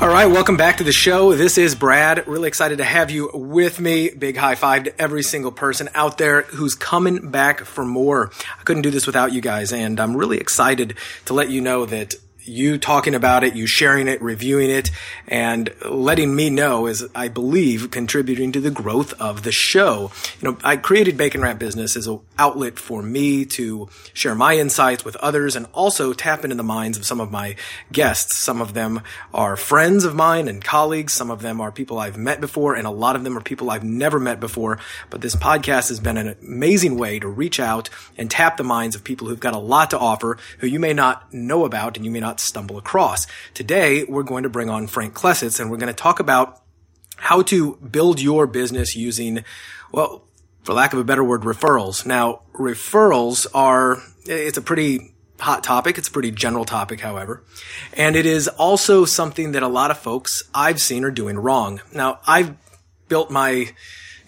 All right, welcome back to the show. This is Brad. Really excited to have you with me. Big high five to every single person out there who's coming back for more. I couldn't do this without you guys, and I'm really excited to let you know that you talking about it, you sharing it, reviewing it, and letting me know is, I believe, contributing to the growth of the show. You know, I created Bacon Wrap Business as an outlet for me to share my insights with others and also tap into the minds of some of my guests. Some of them are friends of mine and colleagues. Some of them are people I've met before, and a lot of them are people I've never met before. But this podcast has been an amazing way to reach out and tap the minds of people who've got a lot to offer, who you may not know about and you may not stumble across. Today, we're going to bring on Frank Klesitz and we're going to talk about how to build your business using, well, for lack of a better word, referrals. Now, referrals are, it's a pretty hot topic. It's a pretty general topic, however. And it is also something that a lot of folks I've seen are doing wrong. Now, I've built my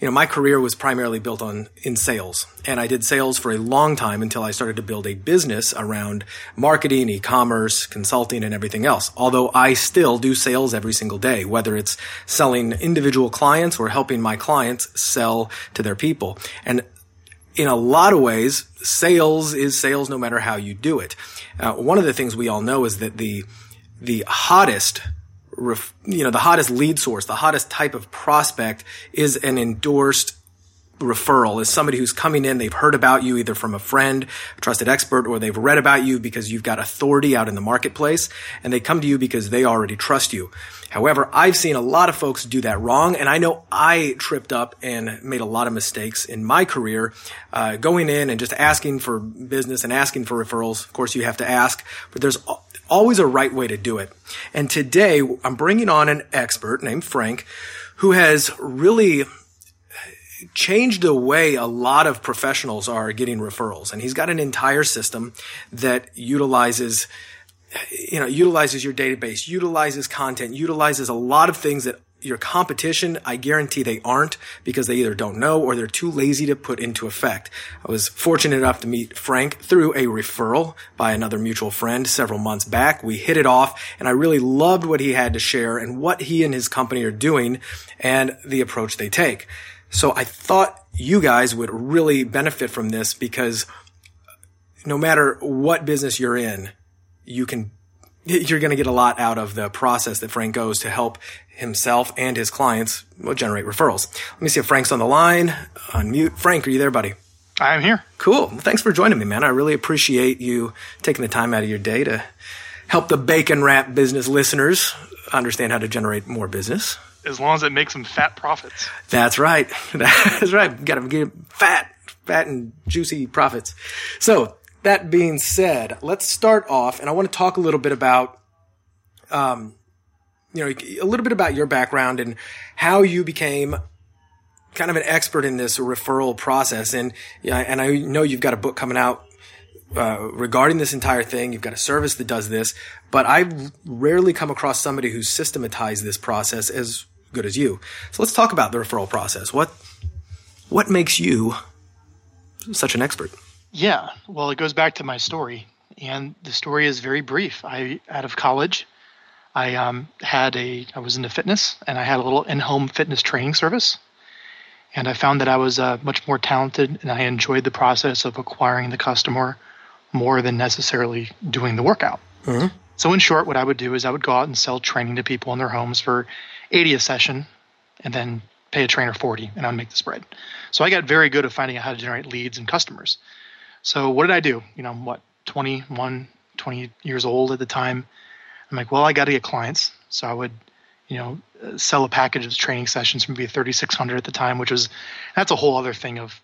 you know, my career was primarily built on in sales and I did sales for a long time until I started to build a business around marketing, e-commerce, consulting and everything else. Although I still do sales every single day, whether it's selling individual clients or helping my clients sell to their people. And in a lot of ways, sales is sales no matter how you do it. Uh, one of the things we all know is that the the hottest ref, you know, the hottest lead source, the hottest type of prospect is an endorsed referral is somebody who's coming in, they've heard about you either from a friend, a trusted expert, or they've read about you because you've got authority out in the marketplace and they come to you because they already trust you. However, I've seen a lot of folks do that wrong and I know I tripped up and made a lot of mistakes in my career, uh, going in and just asking for business and asking for referrals. Of course, you have to ask, but there's always a right way to do it. And today I'm bringing on an expert named Frank who has really changed the way a lot of professionals are getting referrals. And he's got an entire system that utilizes you know, utilizes your database, utilizes content, utilizes a lot of things that your competition, I guarantee they aren't because they either don't know or they're too lazy to put into effect. I was fortunate enough to meet Frank through a referral by another mutual friend several months back. We hit it off and I really loved what he had to share and what he and his company are doing and the approach they take. So I thought you guys would really benefit from this because no matter what business you're in, you can you're going to get a lot out of the process that Frank goes to help himself and his clients generate referrals. Let me see if Frank's on the line. Unmute. Frank, are you there, buddy? I am here. Cool. Well, thanks for joining me, man. I really appreciate you taking the time out of your day to help the bacon wrap business listeners understand how to generate more business. As long as it makes them fat profits. That's right. That's right. Got to get fat, fat and juicy profits. So that being said, let's start off, and I want to talk a little bit about, um, you know, a little bit about your background and how you became kind of an expert in this referral process. And and I know you've got a book coming out uh, regarding this entire thing. You've got a service that does this, but I've rarely come across somebody who's systematized this process as good as you. So let's talk about the referral process. What what makes you such an expert? Yeah, well, it goes back to my story, and the story is very brief. I out of college, I um, had a I was into fitness, and I had a little in-home fitness training service, and I found that I was uh, much more talented, and I enjoyed the process of acquiring the customer more than necessarily doing the workout. Mm-hmm. So, in short, what I would do is I would go out and sell training to people in their homes for 80 a session, and then pay a trainer 40, and I'd make the spread. So I got very good at finding out how to generate leads and customers. So what did I do? You know, I'm what, 21, 20 years old at the time. I'm like, well, I got to get clients. So I would, you know, uh, sell a package of training sessions, for maybe 3,600 at the time, which was, that's a whole other thing of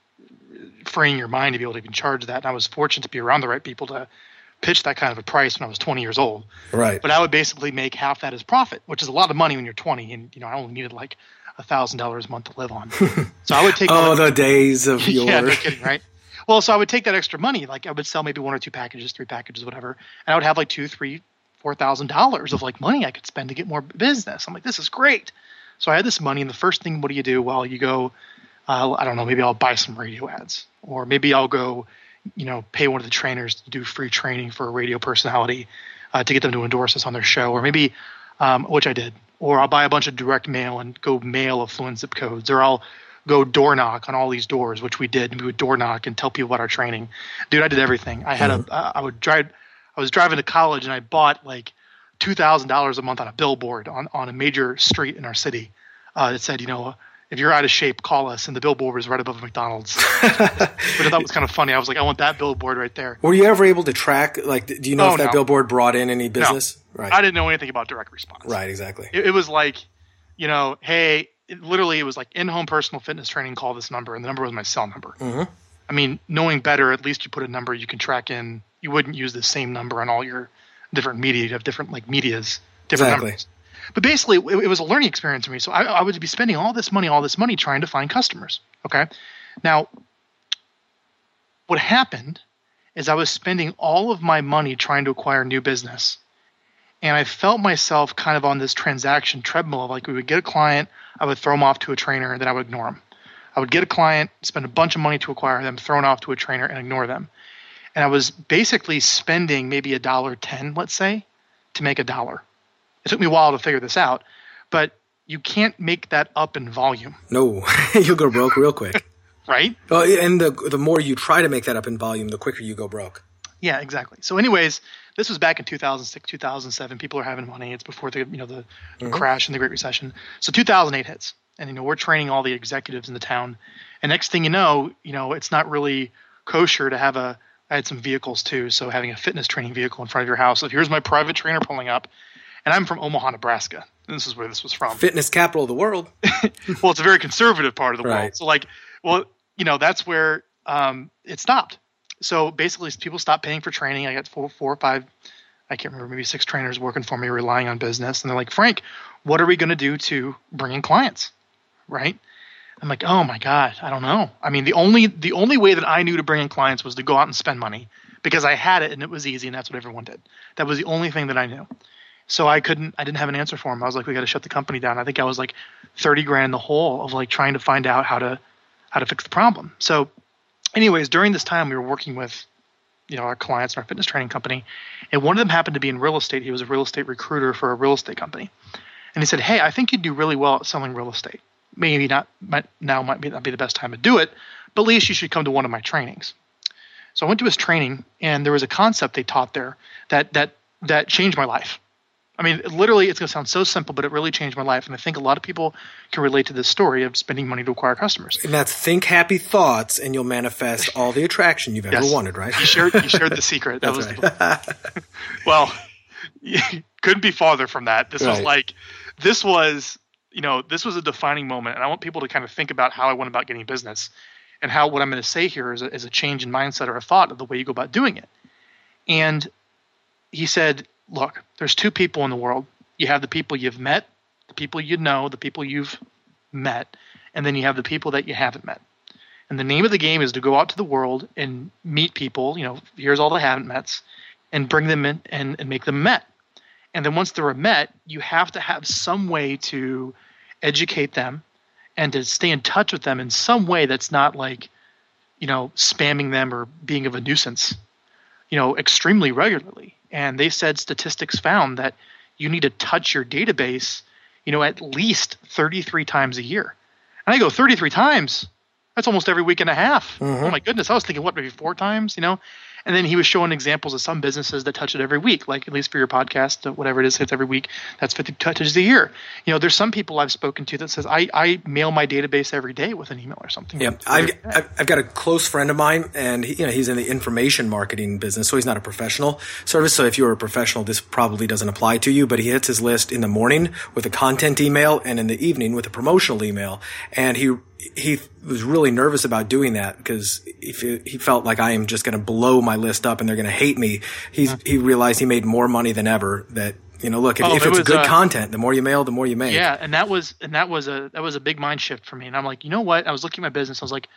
freeing your mind to be able to even charge that. And I was fortunate to be around the right people to pitch that kind of a price when I was 20 years old. Right. But I would basically make half that as profit, which is a lot of money when you're 20, and you know I only needed like a thousand dollars a month to live on. So I would take. oh, all the days of your. yeah, no kidding, right? Well, so I would take that extra money, like I would sell maybe one or two packages, three packages, whatever, and I would have like two, three, four thousand dollars of like money I could spend to get more business. I'm like, this is great. So I had this money, and the first thing, what do you do? Well, you go, uh, I don't know, maybe I'll buy some radio ads, or maybe I'll go, you know, pay one of the trainers to do free training for a radio personality uh, to get them to endorse us on their show, or maybe, um, which I did, or I'll buy a bunch of direct mail and go mail affluent zip codes, or I'll go door knock on all these doors, which we did. And we would door knock and tell people about our training. Dude, I did everything. I had a, I would drive, I was driving to college and I bought like two thousand dollars a month on a billboard on on a major street in our city. Uh, that said, you know, if you're out of shape, call us. And the billboard was right above McDonald's, which I thought was kind of funny. I was like, I want that billboard right there. Were you ever able to track? Like, do you know Oh, if that no. billboard brought in any business? Right. I didn't know anything about direct response. right. Exactly. It, it was like, you know, hey, it, literally, it was like in-home personal fitness training. Call this number, and the number was my cell number. Mhm. I mean, knowing better, at least you put a number you can track in. You wouldn't use the same number on all your different media. You have different like medias, different Exactly. numbers. But basically, it, it was a learning experience for me. So I, I would be spending all this money, all this money trying to find customers. Okay, now what happened is I was spending all of my money trying to acquire new business. And I felt myself kind of on this transaction treadmill of like we would get a client, I would throw them off to a trainer, and then I would ignore them. I would get a client, spend a bunch of money to acquire them, throw them off to a trainer, and ignore them. And I was basically spending maybe a dollar ten, let's say, to make a dollar. It took me a while to figure this out, but you can't make that up in volume, No, you'll go broke real quick. right? well, and the the more you try to make that up in volume, the quicker you go broke. Yeah, exactly. So, anyways, this was back in 2006, 2007. People are having money. It's before the you know the crash and the Great Recession. So 2008 hits, and you know we're training all the executives in the town. And next thing you know, you know it's not really kosher to have a. I had some vehicles too, so having a fitness training vehicle in front of your house. Like here's my private trainer pulling up, and I'm from Omaha, Nebraska. And this is where this was from Fitness capital of the world. well, it's a very conservative part of the Right. world. So like, well, you know, that's where um, it stopped. So basically, people stopped paying for training. I got four, four or five, I can't remember, maybe six trainers working for me, relying on business. And they're like, Frank, what are we going to do to bring in clients? Right? I'm like, oh my god, I don't know. I mean, the only the only way that I knew to bring in clients was to go out and spend money because I had it and it was easy and that's what everyone did. That was the only thing that I knew. So I couldn't, I didn't have an answer for him. I was like, we got to shut the company down. I think I was like 30 grand in the hole of like trying to find out how to, how to fix the problem. So anyways, during this time we were working with, you know, our clients in our fitness training company and one of them happened to be in real estate. He was a real estate recruiter for a real estate company. And he said, Hey, I think you'd do really well at selling real estate. Maybe not might, now might be, not be the best time to do it, but at least you should come to one of my trainings. So I went to his training, and there was a concept they taught there that that that changed my life. I mean, literally, it's going to sound so simple, but it really changed my life. And I think a lot of people can relate to this story of spending money to acquire customers. And that's think happy thoughts, and you'll manifest all the attraction you've ever Yes. wanted. Right? You shared you shared the secret. That was right. the, well, couldn't be farther from that. This was like this was you know this was a defining moment, and I want people to kind of think about how I went about getting business, and how what I'm going to say here is a, is a change in mindset or a thought of the way you go about doing it. And he said, "Look, there's two people in the world. You have the people you've met, the people you know, the people you've met, and then you have the people that you haven't met." And the name of the game is to go out to the world and meet people. You know, here's all the haven't mets, and bring them in and, and make them met. And then once they're met, you have to have some way to educate them and to stay in touch with them in some way that's not like, you know, spamming them or being of a nuisance, you know, extremely regularly. And they said statistics found that you need to touch your database, you know, at least 33 times a year. And I go, 33 times? That's almost every week and a half. Mm-hmm. Oh my goodness. I was thinking, what, maybe four times, you know? And then he was showing examples of some businesses that touch it every week, like at least for your podcast, uh, whatever it is, hits every week. That's 50 touches a year. You know, there's some people I've spoken to that says, I, I mail my database every day with an email or something. Yeah, I've, I've I've got a close friend of mine, and he, you know he's in the information marketing business, so he's not a professional service. So if you're a professional, this probably doesn't apply to you. But he hits his list in the morning with a content email, and in the evening with a promotional email. And he he was really nervous about doing that because he, he felt like I am just going to blow my list up and they're going to hate me. He's, he realized he made more money than ever that, you know, look, if, Oh, if it it's was, good uh, content, the more you mail, the more you make. Yeah, and that was and that was a that was a big mind shift for me. And I'm like, you know what? I was looking at my business. I was like,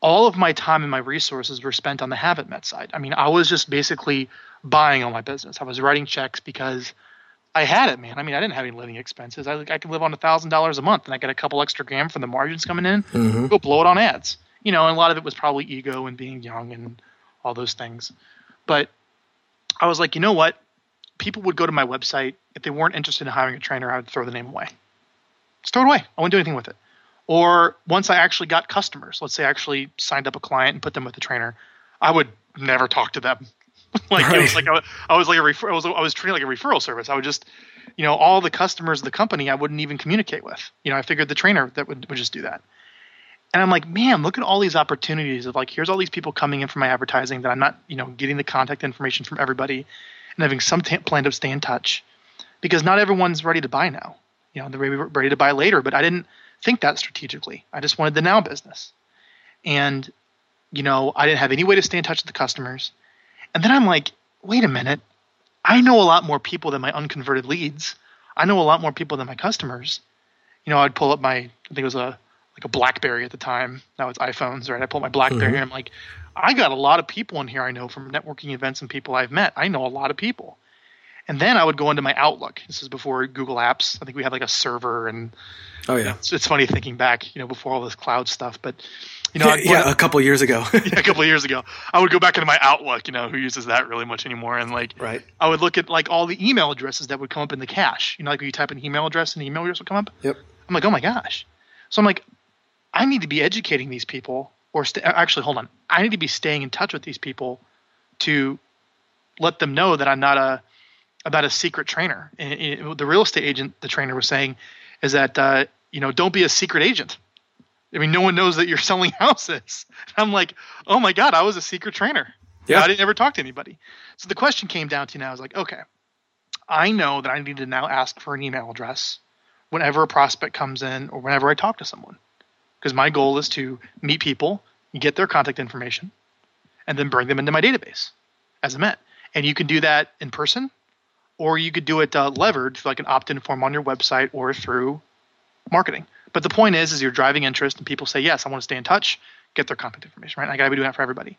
all of my time and my resources were spent on the haven't met side. I mean, I was just basically buying all my business. I was writing checks because I had it, man. I mean, I didn't have any living expenses. I I could live on a thousand dollars a month, and I get a couple extra grand from the margins coming in. Mhm. Go blow it on ads. You know, and a lot of it was probably ego and being young and all those things. But I was like, you know what? People would go to my website if they weren't interested in hiring a trainer. I would throw the name away. Just throw it away. I wouldn't do anything with it. Or once I actually got customers, let's say I actually signed up a client and put them with a trainer, I would never talk to them. like it was like I, I was like a refer- I was I was treating like a referral service. I would just, you know, all the customers of the company I wouldn't even communicate with. You know, I figured the trainer that would, would just do that. And I'm like, man, look at all these opportunities of like, here's all these people coming in for my advertising that I'm not, you know, getting the contact information from everybody and having some t- plan to stay in touch because not everyone's ready to buy now. You know, they're ready to buy later, but I didn't think that strategically. I just wanted the now business. And, you know, I didn't have any way to stay in touch with the customers. And then I'm like, wait a minute. I know a lot more people than my unconverted leads. I know a lot more people than my customers. You know, I'd pull up my, I think it was a, like a BlackBerry at the time. Now it's iPhones, right? I pull my BlackBerry mm-hmm. and I'm like, I got a lot of people in here I know from networking events and people I've met. I know a lot of people. And then I would go into my Outlook. This is before Google Apps. I think we had like a server, and Oh yeah. it's, it's funny thinking back, you know, before all this cloud stuff. But you know, I'd yeah, to- a couple years ago. a couple of years ago, I would go back into my Outlook. You know, who uses that really much anymore? And like, right. I would look at like all the email addresses that would come up in the cache. You know, like when you type an email address and the email address would come up. Yep. I'm like, oh my gosh. So I'm like, I need to be educating these people, or st- actually, hold on, I need to be staying in touch with these people to let them know that I'm not a about a secret trainer. And, and the real estate agent, the trainer was saying, is that uh, you know, don't be a secret agent. I mean, no one knows that you're selling houses. I'm like, oh my god, I was a secret trainer. Yeah. I didn't ever talk to anybody. So the question came down to now, I was like, okay, I know that I need to now ask for an email address whenever a prospect comes in or whenever I talk to someone. Because my goal is to meet people, get their contact information, and then bring them into my database as a Met. And you can do that in person, or you could do it uh, levered through like an opt-in form on your website or through marketing. But the point is, is you're driving interest, and people say, "Yes, I want to stay in touch." Get their contact information, right? And I got to be doing that for everybody.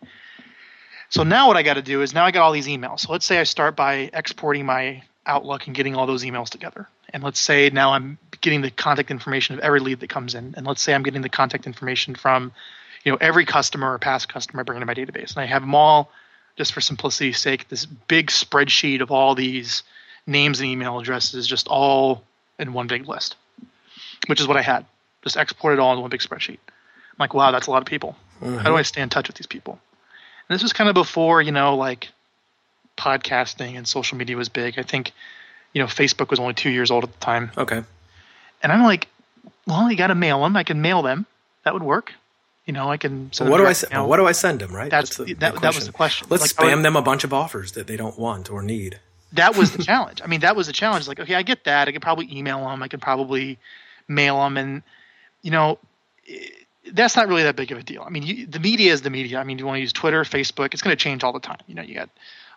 So now what I got to do is now I got all these emails. So let's say I start by exporting my Outlook and getting all those emails together. And let's say now I'm getting the contact information of every lead that comes in. And let's say I'm getting the contact information from, you know, every customer or past customer I bring into my database. And I have them all, just for simplicity's sake, this big spreadsheet of all these names and email addresses, just all in one big list, which is what I had. Just export it all in one big spreadsheet. I'm like, wow, that's a lot of people. Mm-hmm. How do I stay in touch with these people? And this was kind of before, you know, like podcasting and social media was big. I think, you know, Facebook was only two years old at the time. Okay. And I'm like, well, you got to mail them. I can mail them. That would work. You know, I can. Send Well, what them do I direct se- mail. what do I send them? Right. That's- the- that- that was the question. Let's Like, spam would- them a bunch of offers that they don't want or need. that was the challenge. I mean, that was the challenge. Like, okay, I get that. I could probably email them. I could probably mail them, and you know, eh, that's not really that big of a deal. I mean, you, the media is the media. I mean, you want to use Twitter, Facebook. It's going to change all the time. You know, you got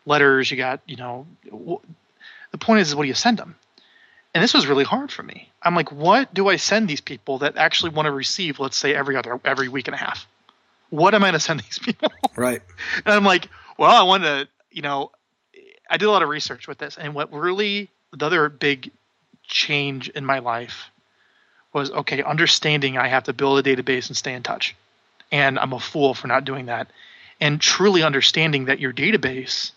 letters. You got, you know, w- the point is, is what do you send them? And this was really hard for me. I'm like, what do I send these people that actually want to receive, let's say, every other every week and a half? What am I going to send these people? Right. And I'm like, well, I want to, you know, I did a lot of research with this, and what really the other big change in my life was okay, understanding I have to build a database and stay in touch, and I'm a fool for not doing that, and truly understanding that your database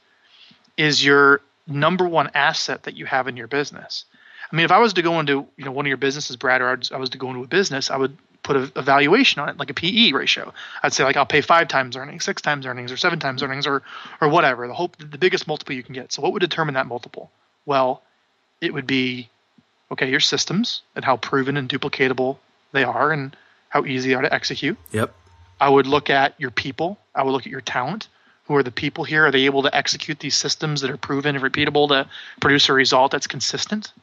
is your number one asset that you have in your business. I mean, if I was to go into you know one of your businesses, Brad, or I was- to go into a business, I would put a, a valuation on it, like a PE ratio. I'd say like I'll pay five times earnings, six times earnings, or seven times mm-hmm. earnings, or or whatever. The hope the biggest multiple you can get. So what would determine that multiple? Well, it would be okay your systems and how proven and duplicatable they are, and how easy they are to execute. Yep. I would look at your people. I would look at your talent. Who are the people here? Are they able to execute these systems that are proven and repeatable to produce a result that's consistent?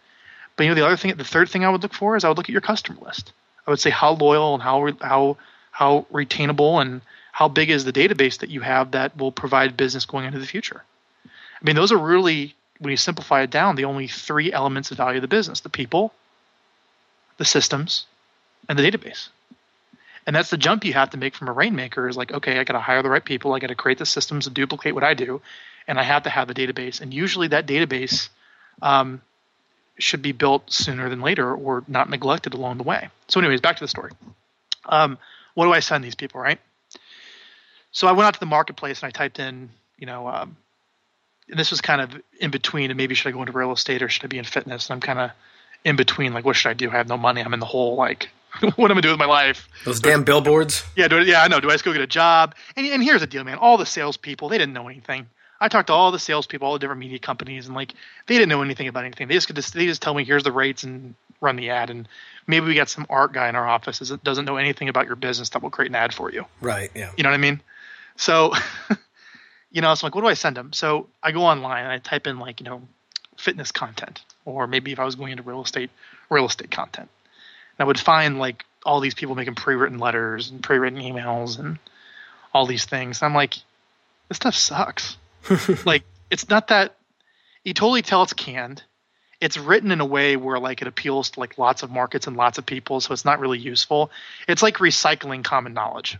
But you know, the other thing, the third thing I would look for is I would look at your customer list. I would say how loyal and how how how retainable and how big is the database that you have that will provide business going into the future? I mean, those are really, when you simplify it down, the only three elements of value of the business the people, the systems, and the database. And that's the jump you have to make from a rainmaker is like, okay, I got to hire the right people. I got to create the systems to duplicate what I do. And I have to have a database. And usually that database um, should be built sooner than later or not neglected along the way. So, anyways, back to the story. Um, what do I send these people, right? So I went out to the marketplace and I typed in, you know, um, and this was kind of in between, and maybe should I go into real estate or should I be in fitness? And I'm kind of in between, like, what should I do? I have no money. I'm in the hole. Like, what am I gonna do with my life? Those damn billboards. Yeah, do, yeah, I know. Do I just go get a job? And, and here's the deal, man. All the salespeople, they didn't know anything. I talked to all the salespeople, all the different media companies, and like they didn't know anything about anything. They just could just they just tell me here's the rates and run the ad. And maybe we got some art guy in our office that doesn't know anything about your business that will create an ad for you. Right. Yeah. You know what I mean? So, you know, so I'm like, what do I send them? So I go online and I type in like, you know, fitness content, or maybe if I was going into real estate, real estate content. And I would find like all these people making pre-written letters and pre-written emails and all these things. And I'm like, this stuff sucks. like, it's not that you totally tell it's canned. It's written in a way where like it appeals to like lots of markets and lots of people, so it's not really useful. It's like recycling common knowledge.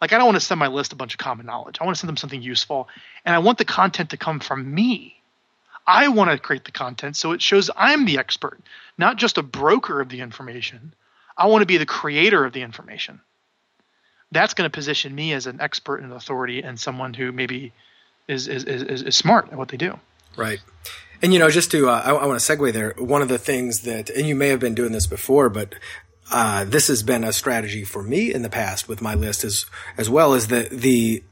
Like I don't want to send my list a bunch of common knowledge. I want to send them something useful, and I want the content to come from me. I want to create the content so it shows I'm the expert, not just a broker of the information. I want to be the creator of the information. That's going to position me as an expert and authority and someone who maybe is is, is, is smart at what they do. Right. And you know, just to uh, I, I want to segue there. One of the things that, and you may have been doing this before, but uh, this has been a strategy for me in the past with my list as as well as the the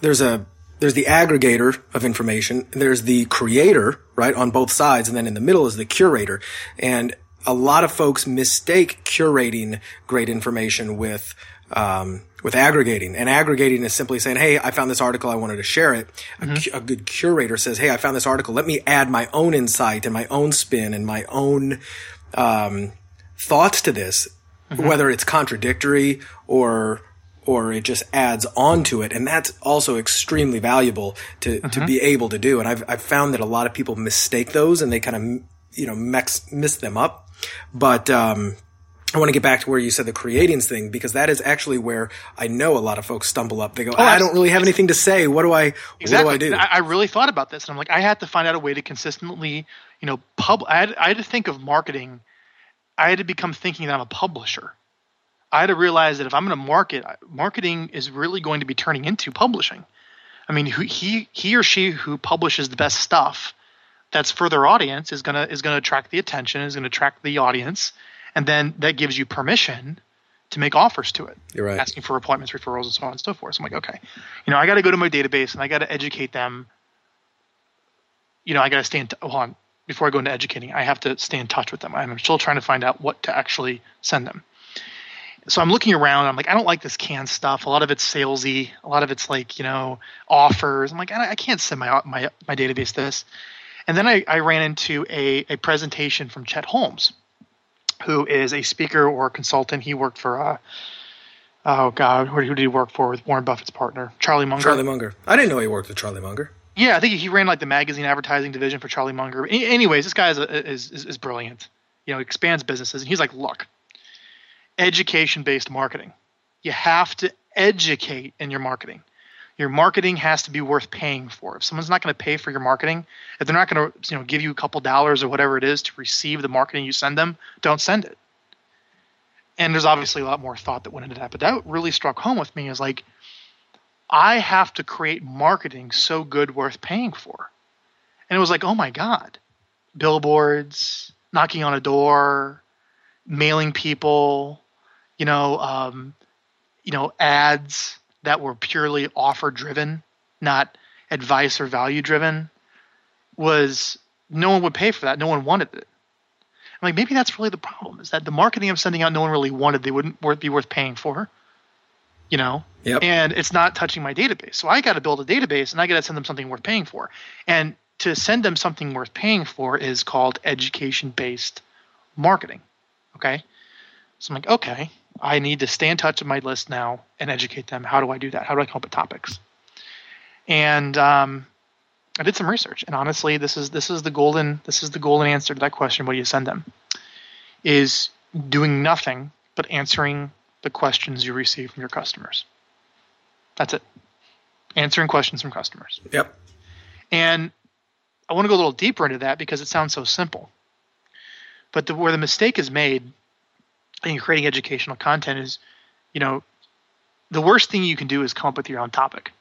there's a there's the aggregator of information there's the creator right on both sides and then in the middle is the curator and a lot of folks mistake curating great information with um, with aggregating and aggregating is simply saying hey i found this article i wanted to share it mm-hmm. a, a, good curator says hey i found this article let me add my own insight and my own spin and my own um, thoughts to this mm-hmm. whether it's contradictory or or it just adds on to it. And that's also extremely valuable to, mm-hmm. to be able to do. And I've, I've found that a lot of people mistake those and they kind of, you know, mix, miss them up. But, um, I want to get back to where you said the creating thing because that is actually where I know a lot of folks stumble up. They go, oh, I don't really have anything to say. What do I, exactly. what do I do? I, really thought about this and I'm like, I had to find out a way to consistently, you know, pub, I had, I had to think of marketing – I had to become thinking that I'm a publisher. I had to realize that if I'm going to market, marketing is really going to be turning into publishing. I mean, he he or she who publishes the best stuff that's for their audience is gonna is gonna attract the attention, is gonna attract the audience, and then that gives you permission to make offers to it. You're right. Asking for appointments, referrals, and so on and so forth. So I'm like, okay, you know, I got to go to my database and I got to educate them. You know, I got to stay in. T- hold on before I go into educating, I have to stay in touch with them. I'm still trying to find out what to actually send them. So I'm looking around. I'm like, I don't like this canned stuff. A lot of it's salesy. A lot of it's like, you know, offers. I'm like, I, I can't send my my my database this. And then I, I ran into a, a presentation from Chet Holmes, who is a speaker or consultant. He worked for, uh, oh God, who did he work for with Warren Buffett's partner, Charlie Munger? Charlie Munger. I didn't know he worked with Charlie Munger. Yeah, I think he ran like the magazine advertising division for Charlie Munger. Anyways, this guy is, is, is, is brilliant. You know, expands businesses, and he's like, look, education-based marketing. You have to educate in your marketing. Your marketing has to be worth paying for. If someone's not going to pay for your marketing, if they're not going to, you know, give you a couple dollars or whatever it is to receive the marketing you send them, don't send it. And there's obviously a lot more thought that went into that, but that really struck home with me. Is like I have to create marketing so good worth paying for. And it was like, oh my God, billboards, knocking on a door, mailing people, you know, um, you know, ads that were purely offer driven, not advice or value driven, was no one would pay for that. No one wanted it. I'm like, maybe that's really the problem is that the marketing I'm sending out, no one really wanted. They wouldn't be worth paying for you know yep. and it's not touching my database so i got to build a database and i got to send them something worth paying for and to send them something worth paying for is called education based marketing okay so i'm like okay I need to stay in touch with my list now and educate them. How do I do that? How do I come up with topics? And um, I did some research, and honestly, this is this is the golden this is the golden answer to that question. What do you send them? Is doing nothing but answering the questions you receive from your customers. That's it. Answering questions from customers. Yep. And I want to go a little deeper into that because it sounds so simple. But the, where the mistake is made in creating educational content is, you know, the worst thing you can do is come up with your own topic.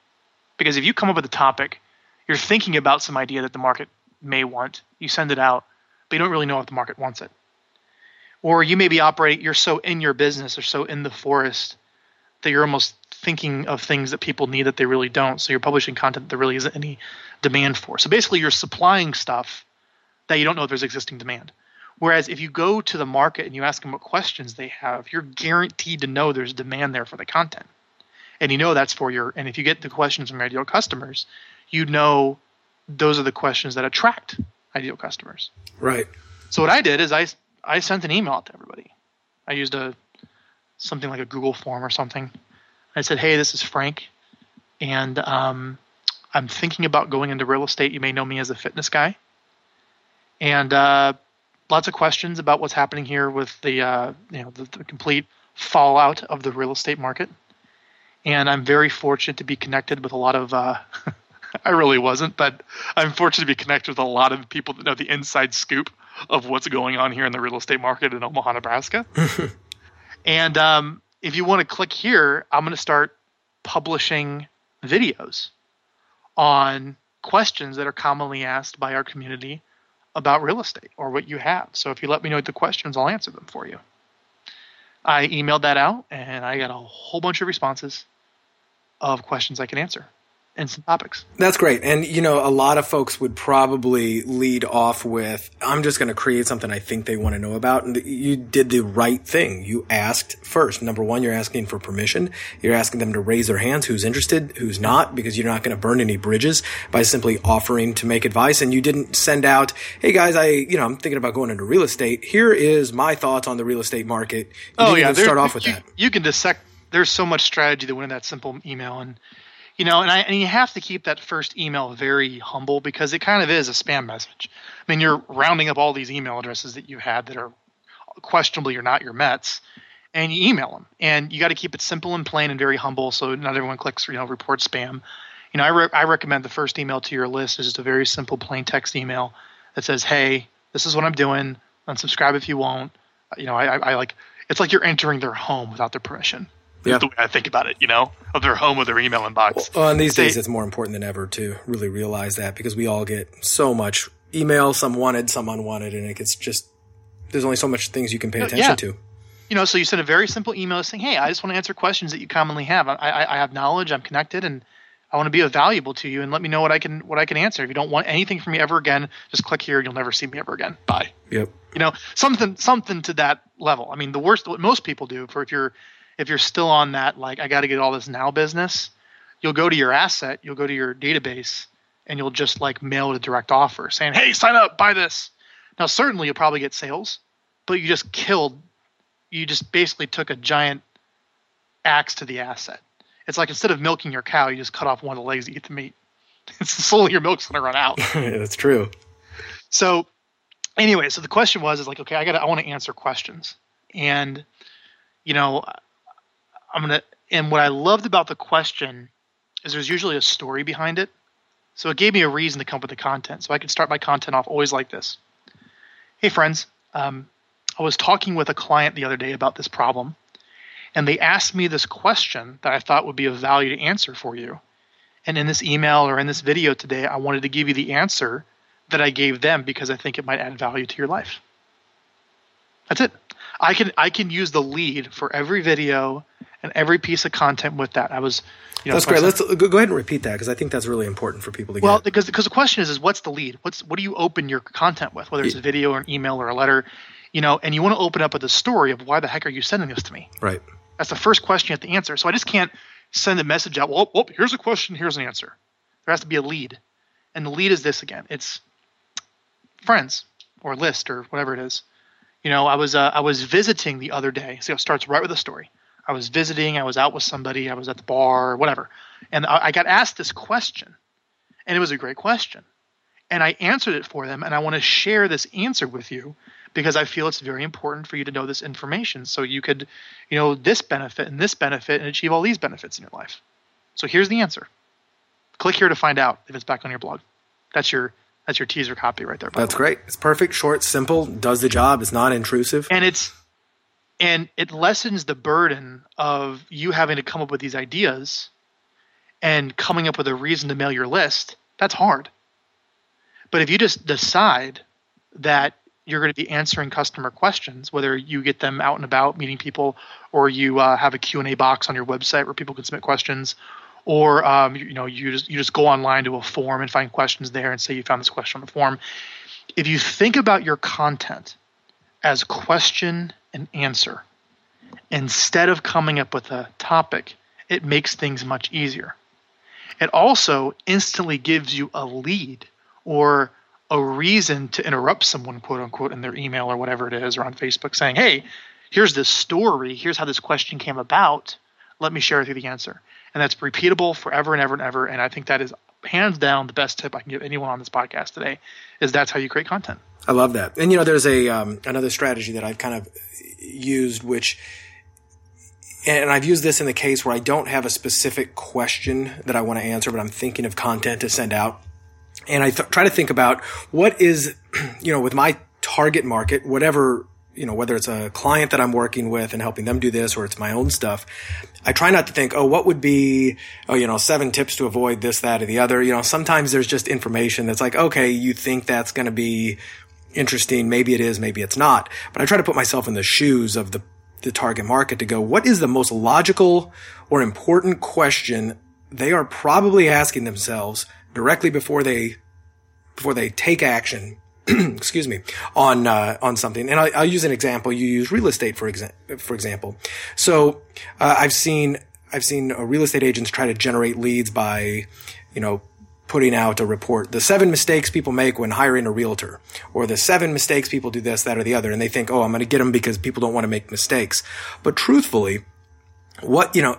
Because if you come up with a topic, you're thinking about some idea that the market may want, you send it out, but you don't really know if the market wants it. Or you may be operating, you're so in your business or so in the forest that you're almost thinking of things that people need that they really don't. So you're publishing content that there really isn't any demand for. So basically, you're supplying stuff that you don't know if there's existing demand. Whereas if you go to the market and you ask them what questions they have, you're guaranteed to know there's demand there for the content. And you know that's for your, and if you get the questions from ideal customers, you know those are the questions that attract ideal customers. Right. So what I did is I, I sent an email out to everybody. I used a something like a Google form or something. I said, "Hey, this is Frank, and um, I'm thinking about going into real estate. You may know me as a fitness guy, and uh, lots of questions about what's happening here with the uh, you know the, the, complete fallout of the real estate market. And I'm very fortunate to be connected with a lot of. Uh, I really wasn't, but I'm fortunate to be connected with a lot of people that know the inside scoop of what's going on here in the real estate market in Omaha, Nebraska. and um, if you want to click here, I'm going to start publishing videos on questions that are commonly asked by our community about real estate or what you have. So if you let me know the questions, I'll answer them for you. I emailed that out and I got a whole bunch of responses of questions I can answer and some topics. That's great. And, you know, a lot of folks would probably lead off with, I'm just going to create something I think they want to know about. And you did the right thing. You asked first. Number one, you're asking for permission. You're asking them to raise their hands who's interested, who's not, because you're not going to burn any bridges by simply offering to make advice. And you didn't send out, hey guys, I, you know, I'm thinking about going into real estate. Here is my thoughts on the real estate market. You oh, yeah. Start off with you, that. You can dissect. There's so much strategy that went in that simple email. And, you know, and I and you have to keep that first email very humble because it kind of is a spam message. I mean, you're rounding up all these email addresses that you had that are questionably or not your Mets, and you email them. And you got to keep it simple and plain and very humble, so not everyone clicks, you know, report spam. You know, I re- I recommend the first email to your list is just a very simple plain text email that says, "Hey, this is what I'm doing. Unsubscribe if you won't." You know, I, I, I like it's like you're entering their home without their permission yeah. the way I think about it, you know, of their home or their email inbox. Well, and these days it's more important than ever to really realize that because we all get so much email, some wanted, some unwanted, and it gets just there's only so much things you can pay attention yeah. to. You know, so you send a very simple email saying, "Hey, I just want to answer questions that you commonly have. I, I, I have knowledge. I'm connected, and I want to be valuable to you. And let me know what I can what I can answer. If you don't want anything from me ever again, just click here. You'll never see me ever again. Bye." Yep. You know, something something to that level. I mean, the worst what most people do for if you're if you're still on that like I got to get all this now business, you'll go to your asset, you'll go to your database, and you'll just like mail a direct offer saying, "Hey, sign up, buy this." Now, certainly you'll probably get sales, but you just killed. You just basically took a giant axe to the asset. It's like instead of milking your cow, you just cut off one of the legs to get the meat. It's slowly your milk's gonna run out. That's true. So, anyway, so the question was, is like, okay, I got, I want to answer questions, and you know, I'm gonna and what I loved about the question is there's usually a story behind it. So it gave me a reason to come up with the content. So I could start my content off always like this. Hey friends, um, I was talking with a client the other day about this problem, and they asked me this question that I thought would be of value to answer for you. And in this email or in this video today, I wanted to give you the answer that I gave them because I think it might add value to your life. That's it. I can I can use the lead for every video and every piece of content with that. I was, you know, that's great. Let's go ahead and repeat that because I think that's really important for people to well, get. Well, because because the question is is what's the lead? What's what do you open your content with? Whether it's a video or an email or a letter, you know, and you want to open up with a story of why the heck are you sending this to me? Right. That's the first question you have to answer. So I just can't send a message out. Well, well, here's a question. Here's an answer. There has to be a lead, and the lead is this again. It's friends or list or whatever it is You know, I was uh, I was visiting the other day. So it starts right with a story. I was visiting. I was out with somebody. I was at the bar, whatever, and I, I got asked this question, and it was a great question, and I answered it for them. And I want to share this answer with you because I feel it's very important for you to know this information so you could, you know, this benefit and this benefit and achieve all these benefits in your life. So here's the answer. Click here to find out if it's back on your blog. That's your that's your teaser copy right there. That's great. It's perfect, short, simple, does the job. It's not intrusive. And it's and it lessens the burden of you having to come up with these ideas and coming up with a reason to mail your list. That's hard. But if you just decide that you're going to be answering customer questions, whether you get them out and about meeting people, or you uh, have a Q and A box on your website where people can submit questions, or um, you, you, know you just you just go online to a form and find questions there and say you found this question on the form. If you think about your content as question and answer instead of coming up with a topic, it makes things much easier. It also instantly gives you a lead or a reason to interrupt someone, quote unquote, in their email or whatever it is, or on Facebook saying, hey, here's this story, here's how this question came about. Let me share with you the answer. And that's repeatable forever and ever and ever. And I think that is hands down the best tip I can give anyone on this podcast today is that's how you create content. I love that. And you know, there's a um, another strategy that I've kind of used, which and I've used this in the case where I don't have a specific question that I want to answer, but I'm thinking of content to send out and I th- try to think about what is, you know, with my target market, whatever, you know, whether it's a client that I'm working with and helping them do this or it's my own stuff. I try not to think, oh, what would be, oh, you know, seven tips to avoid this, that, or the other. You know, sometimes there's just information that's like, okay, you think that's going to be interesting. Maybe it is, maybe it's not. But I try to put myself in the shoes of the, the target market to go, what is the most logical or important question they are probably asking themselves directly before they before they take action. excuse me on uh, on something, and I'll, I'll, use an example. You use real estate for exa- for example. So uh, I've seen I've seen uh, real estate agents try to generate leads by, you know, putting out a report, the seven mistakes people make when hiring a realtor, or the seven mistakes people do this, that, or the other, and they think, oh, I'm going to get them because people don't want to make mistakes. But truthfully, what you know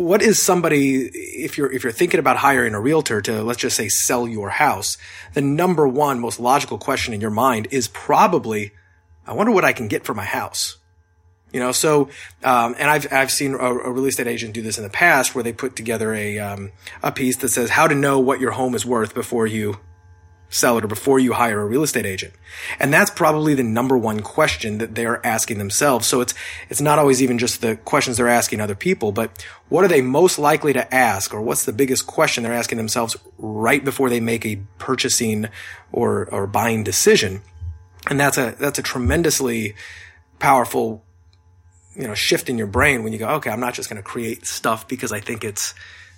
what is somebody if you're if you're thinking about hiring a realtor to let's just say sell your house the number one most logical question in your mind is probably i wonder what i can get for my house. You know so um, and i've i've seen a, a, real estate agent do this in the past where they put together a um, a piece that says how to know what your home is worth before you sell it or before you hire a real estate agent. And that's probably the number one question that they're asking themselves. So it's, it's not always even just the questions they're asking other people, but what are they most likely to ask or what's the biggest question they're asking themselves right before they make a purchasing or, or buying decision? And that's a, that's a tremendously powerful, you know, shift in your brain when you go, okay, I'm not just going to create stuff because I think it's,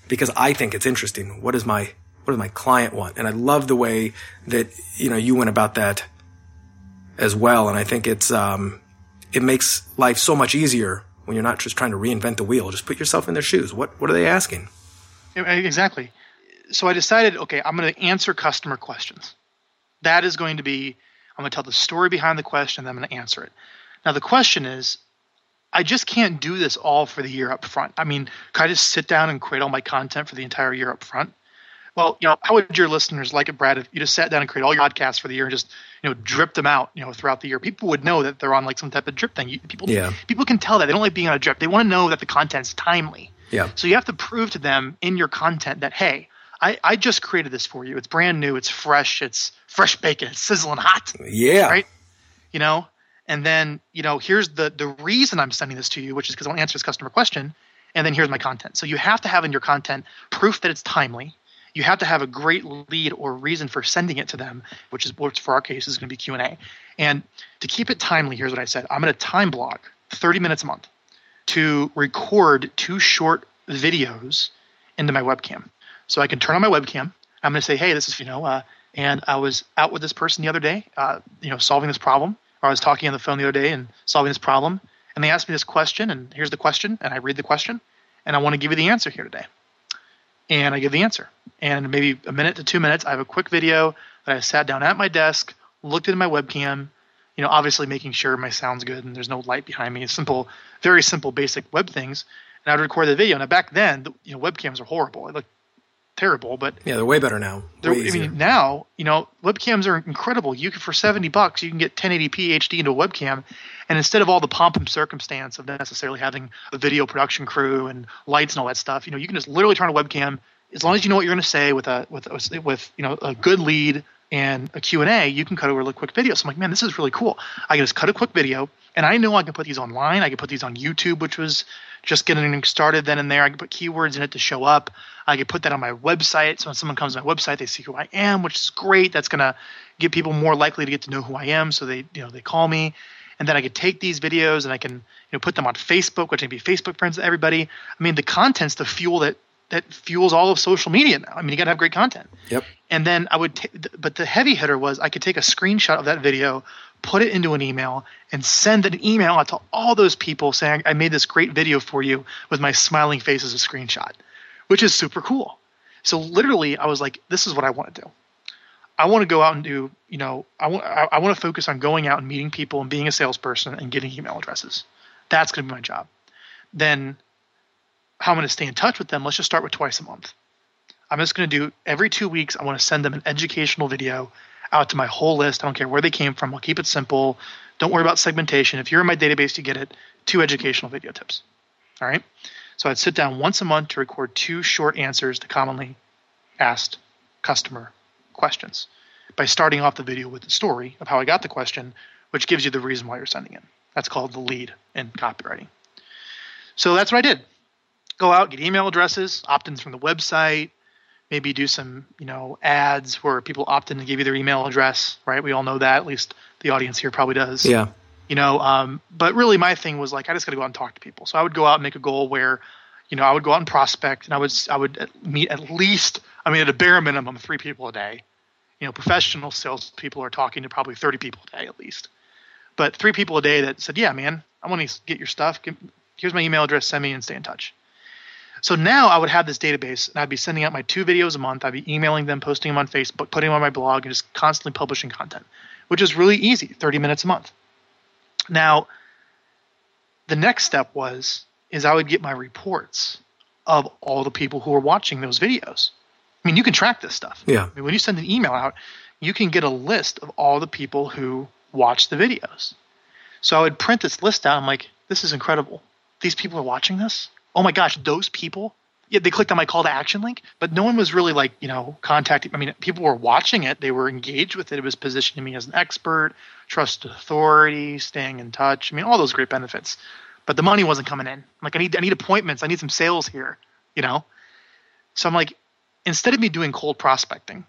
because I think it's interesting. What is my, what does my client want? And I love the way that, you know, you went about that as well. And I think it's, um, it makes life so much easier when you're not just trying to reinvent the wheel. Just put yourself in their shoes. What, what are they asking? Exactly. So I decided, okay, I'm going to answer customer questions. That is going to be, I'm going to tell the story behind the question, and I'm going to answer it. Now, the question is, I just can't do this all for the year up front. I mean, can I just sit down and create all my content for the entire year up front? Well, you know, how would your listeners like it, Brad, if you just sat down and created all your podcasts for the year and just, you know, dripped them out, you know, throughout the year? People would know that they're on like some type of drip thing. You, people, yeah. people can tell that they don't like being on a drip. They want to know that the content's timely. Yeah. So you have to prove to them in your content that, hey, I, I just created this for you. It's brand new. It's fresh. It's fresh bacon. It's sizzling hot. Yeah. Right. You know, and then you know, here's the the reason I'm sending this to you, which is because I want to answer this customer question. And then here's my content. So you have to have in your content proof that it's timely you have to have a great lead or reason for sending it to them, which is which for our case is going to be Q and A. And to keep it timely, here's what I said: I'm going to time block 30 minutes a month to record two short videos into my webcam. So I can turn on my webcam. I'm going to say, hey, this is you know, uh, and I was out with this person the other day, uh, you know, solving this problem, or I was talking on the phone the other day and solving this problem, and they asked me this question, and here's the question, and I read the question, and I want to give you the answer here today and I give the answer. And maybe a minute to two minutes, I have a quick video that I sat down at my desk, looked into my webcam, you know, obviously making sure my sound's good and there's no light behind me. Simple, very simple, basic web things. And I'd record the video. Now back then, the, you know, webcams are horrible. It looked terrible, but yeah, they're way better now. Way I mean, now you know, webcams are incredible. You can for seventy bucks, you can get 1080p HD into a webcam, and instead of all the pomp and circumstance of necessarily having a video production crew and lights and all that stuff, you know, you can just literally turn a webcam as long as you know what you're going to say with a with a, with you know a good lead and a Q&A, you can cut over a quick video. So I'm like, man, this is really cool. I can just cut a quick video, and I know I can put these online. I can put these on YouTube, which was just getting started then and there. I can put keywords in it to show up. I can put that on my website. So when someone comes to my website, they see who I am, which is great. That's going to get people more likely to get to know who I am. So they, you know, they call me. And then I could take these videos and I can, you know, put them on Facebook, which I can be Facebook friends with everybody. I mean, the content's the fuel that that fuels all of social media now. I mean, you got to have great content. Yep. And then I would, t- but the heavy hitter was I could take a screenshot of that video, put it into an email, and send an email out to all those people saying I made this great video for you with my smiling face as a screenshot, which is super cool. So literally, I was like, this is what I want to do. I want to go out and do, you know, I want I, I want to focus on going out and meeting people and being a salesperson and getting email addresses. That's going to be my job. Then how I'm going to stay in touch with them, let's just start with twice a month. I'm just going to do every two weeks, I want to send them an educational video out to my whole list. I don't care where they came from. I'll keep it simple. Don't worry about segmentation. If you're in my database, you get it. Two educational video tips. All right. So I'd sit down once a month to record two short answers to commonly asked customer questions by starting off the video with the story of how I got the question, which gives you the reason why you're sending it. That's called the lead in copywriting. So that's what I did go out, get email addresses, opt-ins from the website, maybe do some, you know, ads where people opt in to give you their email address, right? We all know that, at least the audience here probably does. Yeah. You know, um, but really my thing was like I just got to go out and talk to people. So I would go out and make a goal where, you know, I would go out and prospect, and I would I would meet at least, I mean, at a bare minimum, three people a day. You know, professional salespeople are talking to probably thirty people a day at least, but three people a day that said, "Yeah, man, I want to get your stuff. Here's my email address. Send me and stay in touch." So now I would have this database and I'd be sending out my two videos a month. I'd be emailing them, posting them on Facebook, putting them on my blog, and just constantly publishing content, which is really easy 30 minutes a month. Now, the next step was is I would get my reports of all the people who were watching those videos. I mean, you can track this stuff. Yeah. I mean, when you send an email out, you can get a list of all the people who watch the videos. So I would print this list out. I'm like, this is incredible. These people are watching this oh my gosh, those people. Yeah, they clicked on my call to action link, but no one was really like, you know, contacting. I mean, people were watching it, they were engaged with it. It was positioning me as an expert, trust authority, staying in touch. I mean, all those great benefits. But the money wasn't coming in. I'm like, I need, I need appointments. I need some sales here, you know? So I'm like, instead of me doing cold prospecting,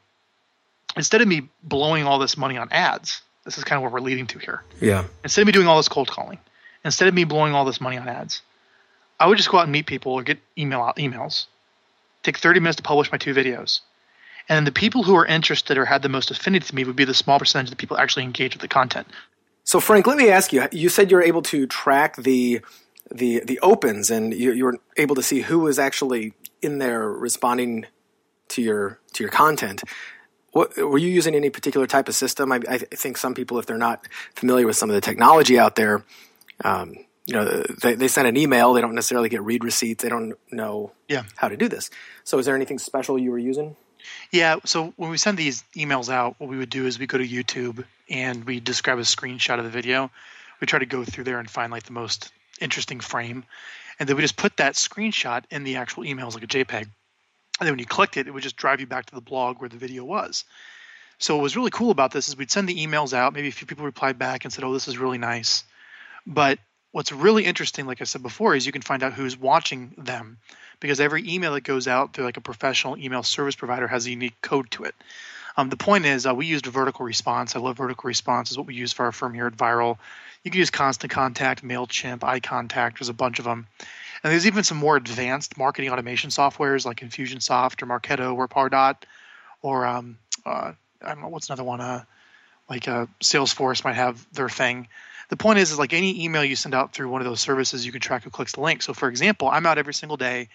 instead of me blowing all this money on ads, this is kind of what we're leading to here. Yeah. Instead of me doing all this cold calling, instead of me blowing all this money on ads, I would just go out and meet people or get email out emails. Take 30 minutes to publish my two videos. And the people who are interested or had the most affinity to me would be the small percentage of the people actually engage with the content. So Frank, let me ask you. You said you were able to track the the the opens, and you, you were able to see who was actually in there responding to your to your content. What, were you using any particular type of system? I, I, think some people, if they're not familiar with some of the technology out there, um, you know, they, they send an email. They don't necessarily get read receipts. They don't know yeah. how to do this. So, is there anything special you were using? Yeah. So when we send these emails out, what we would do is we go to YouTube and we describe a screenshot of the video. We try to go through there and find like the most interesting frame, and then we just put that screenshot in the actual emails like a JPEG. And then when you clicked it, it would just drive you back to the blog where the video was. So what was really cool about this is we'd send the emails out. Maybe a few people replied back and said, "Oh, this is really nice," but what's really interesting, like I said before, is you can find out who's watching them because every email that goes out through like a professional email service provider has a unique code to it. Um, the point is, uh, we used VerticalResponse. I love VerticalResponse. is what we use for our firm here at Vyral. You can use Constant Contact, Mailchimp, iContact. There's a bunch of them, and there's even some more advanced marketing automation softwares like Infusionsoft or Marketo or Pardot, or um, uh, I don't know what's another one. Uh, like uh, Salesforce might have their thing the point is, is like any email you send out through one of those services, you can track who clicks the link. So, for example, I'm out every single day,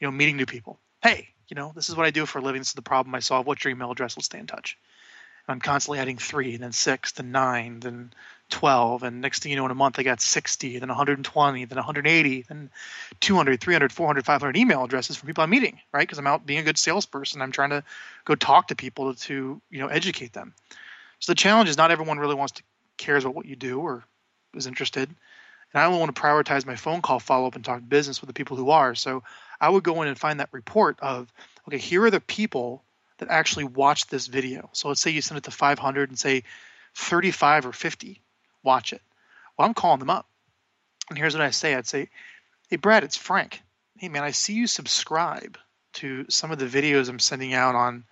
you know, meeting new people. Hey, you know, this is what I do for a living. This is the problem I solve. What's your email address? Let's stay in touch. I'm constantly adding three, and then six, then nine, then 12 and next thing you know in a month i got 60 then 120 then 180 then 200 300 400 500 email addresses from people i'm meeting right because i'm out being a good salesperson i'm trying to go talk to people to you know educate them so the challenge is not everyone really wants to cares about what you do or is interested and i only want to prioritize my phone call follow-up and talk business with the people who are so i would go in and find that report of okay here are the people that actually watched this video so let's say you send it to 500 and say 35 or 50 watch it. Well, I'm calling them up. And here's what I say I'd say, Hey, Brad, it's Frank. Hey, man, I see you subscribe to some of the videos I'm sending out on,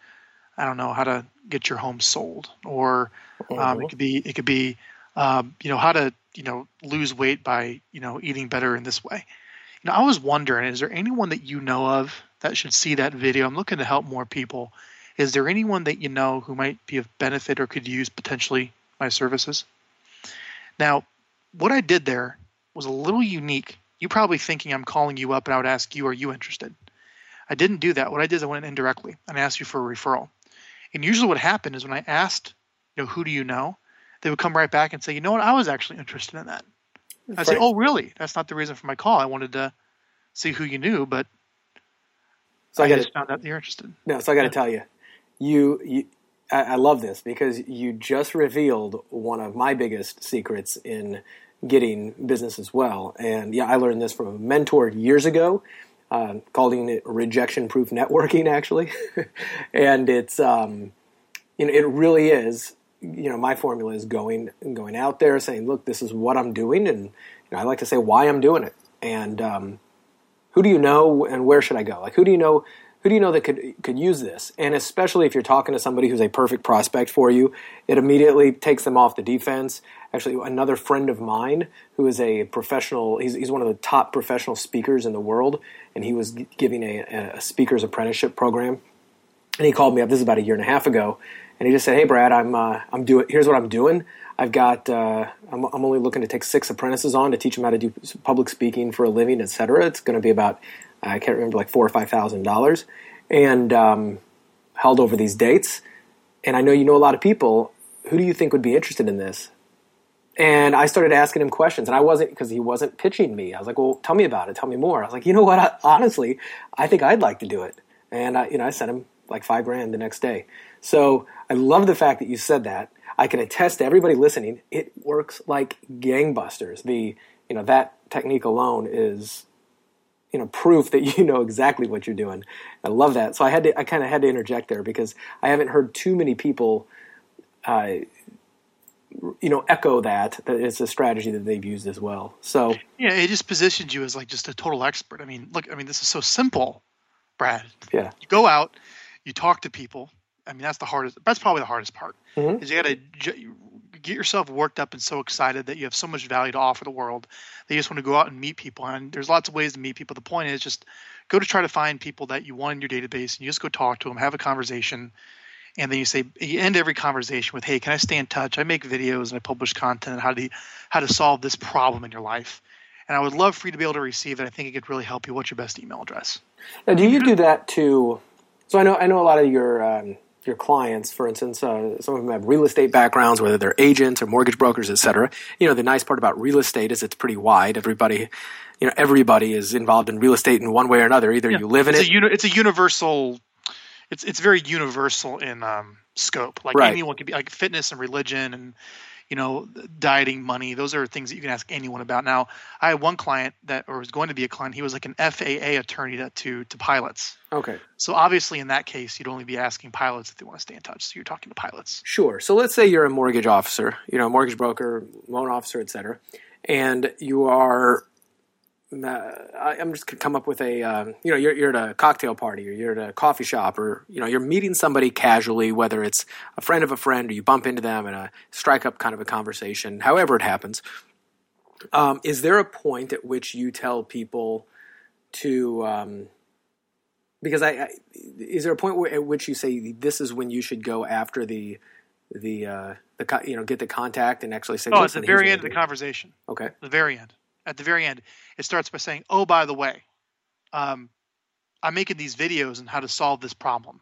I don't know, how to get your home sold. Or um, it uh-huh. could be, it could be, um, you know, how to, you know, lose weight by, you know, eating better in this way. You know, I was wondering, is there anyone that you know of that should see that video? I'm looking to help more people. Is there anyone that you know who might be of benefit or could use potentially my services? Now, what I did there was a little unique. You probably thinking I'm calling you up and I would ask you, are you interested? I didn't do that. What I did is I went indirectly and asked you for a referral. And usually what happened is when I asked, you know, who do you know? They would come right back and say, you know what, I was actually interested in that. I say, oh, really? That's not the reason for my call. I wanted to see who you knew, but so I, I gotta, just found out that you're interested. No, so I got to yeah. tell you, you, you I, I love this because you just revealed one of my biggest secrets in getting business as well. And yeah, I learned this from a mentor years ago, uh, calling it rejection proof networking, actually. and it's, um, you know, it really is, you know, my formula is going, going out there saying, look, this is what I'm doing. And you know, I like to say why I'm doing it. And, um, who do you know and where should I go? Like, who do you know who do you know that could could use this? And especially if you're talking to somebody who's a perfect prospect for you, it immediately takes them off the defense. Actually, another friend of mine who is a professional, he's, he's one of the top professional speakers in the world, and he was giving a, a speaker's apprenticeship program. And he called me up. This is about a year and a half ago, and he just said, "Hey, Brad, I'm uh, I'm doing. Here's what I'm doing. I've got. Uh, I'm, I'm only looking to take six apprentices on to teach them how to do public speaking for a living, etc. It's going to be about I can't remember, like four or five thousand dollars, and um, held over these dates. And I know you know a lot of people. Who do you think would be interested in this? And I started asking him questions, and I wasn't because he wasn't pitching me. I was like, "Well, tell me about it. Tell me more." I was like, "You know what? I, honestly, I think I'd like to do it." And I, you know, I sent him like five grand the next day. So I love the fact that you said that. I can attest to everybody listening, it works like gangbusters. The you know that technique alone is you know proof that you know exactly what you're doing. I love that. So I had to I kind of had to interject there because I haven't heard too many people. Uh, you know, echo that that it's a strategy that they've used as well. So yeah, it just positions you as like just a total expert. I mean, look, I mean, this is so simple, Brad. Yeah, you go out, you talk to people. I mean, that's the hardest. That's probably the hardest part. Mm-hmm. Is you got to get yourself worked up and so excited that you have so much value to offer the world that you just want to go out and meet people. And there's lots of ways to meet people. The point is just go to try to find people that you want in your database and you just go talk to them, have a conversation. And then you say you end every conversation with, "Hey, can I stay in touch? I make videos and I publish content on how to how to solve this problem in your life." And I would love for you to be able to receive it. I think it could really help you. What's your best email address? Now, do you do that to? So I know I know a lot of your um, your clients, for instance, uh, some of them have real estate backgrounds, whether they're agents or mortgage brokers, et cetera. You know, the nice part about real estate is it's pretty wide. Everybody, you know, everybody is involved in real estate in one way or another. Either yeah. you live in it's it. A uni- it's a universal. It's it's very universal in um, scope. Like right. anyone can be like fitness and religion and you know, dieting money. Those are things that you can ask anyone about. Now, I had one client that, or was going to be a client. He was like an FAA attorney to to, to pilots. Okay. So obviously, in that case, you'd only be asking pilots if they want to stay in touch. So you're talking to pilots. Sure. So let's say you're a mortgage officer, you know, mortgage broker, loan officer, et cetera, and you are I'm just gonna come up with a um, you know you're, you're at a cocktail party or you're at a coffee shop or you know you're meeting somebody casually whether it's a friend of a friend or you bump into them and a strike up kind of a conversation however it happens. Um, is there a point at which you tell people to um, because I, I, is there a point where, at which you say this is when you should go after the the uh, the you know get the contact and actually say oh it's the very end of the conversation. Okay. The very end at the very end, it starts by saying, "Oh, by the way, um, I'm making these videos on how to solve this problem.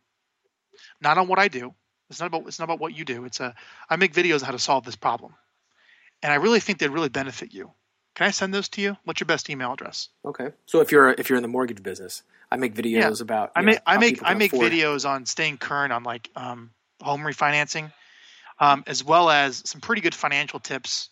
Not on what I do, It's not about it's not about what you do. It's a I make videos on how to solve this problem, and I really think they'd really benefit you. Can I send those to you? What's your best email address? Okay. So if you're if you're in the mortgage business, I make videos yeah. about. I make know, I make I make afford. videos on staying current on like um, home refinancing, um, as well as some pretty good financial tips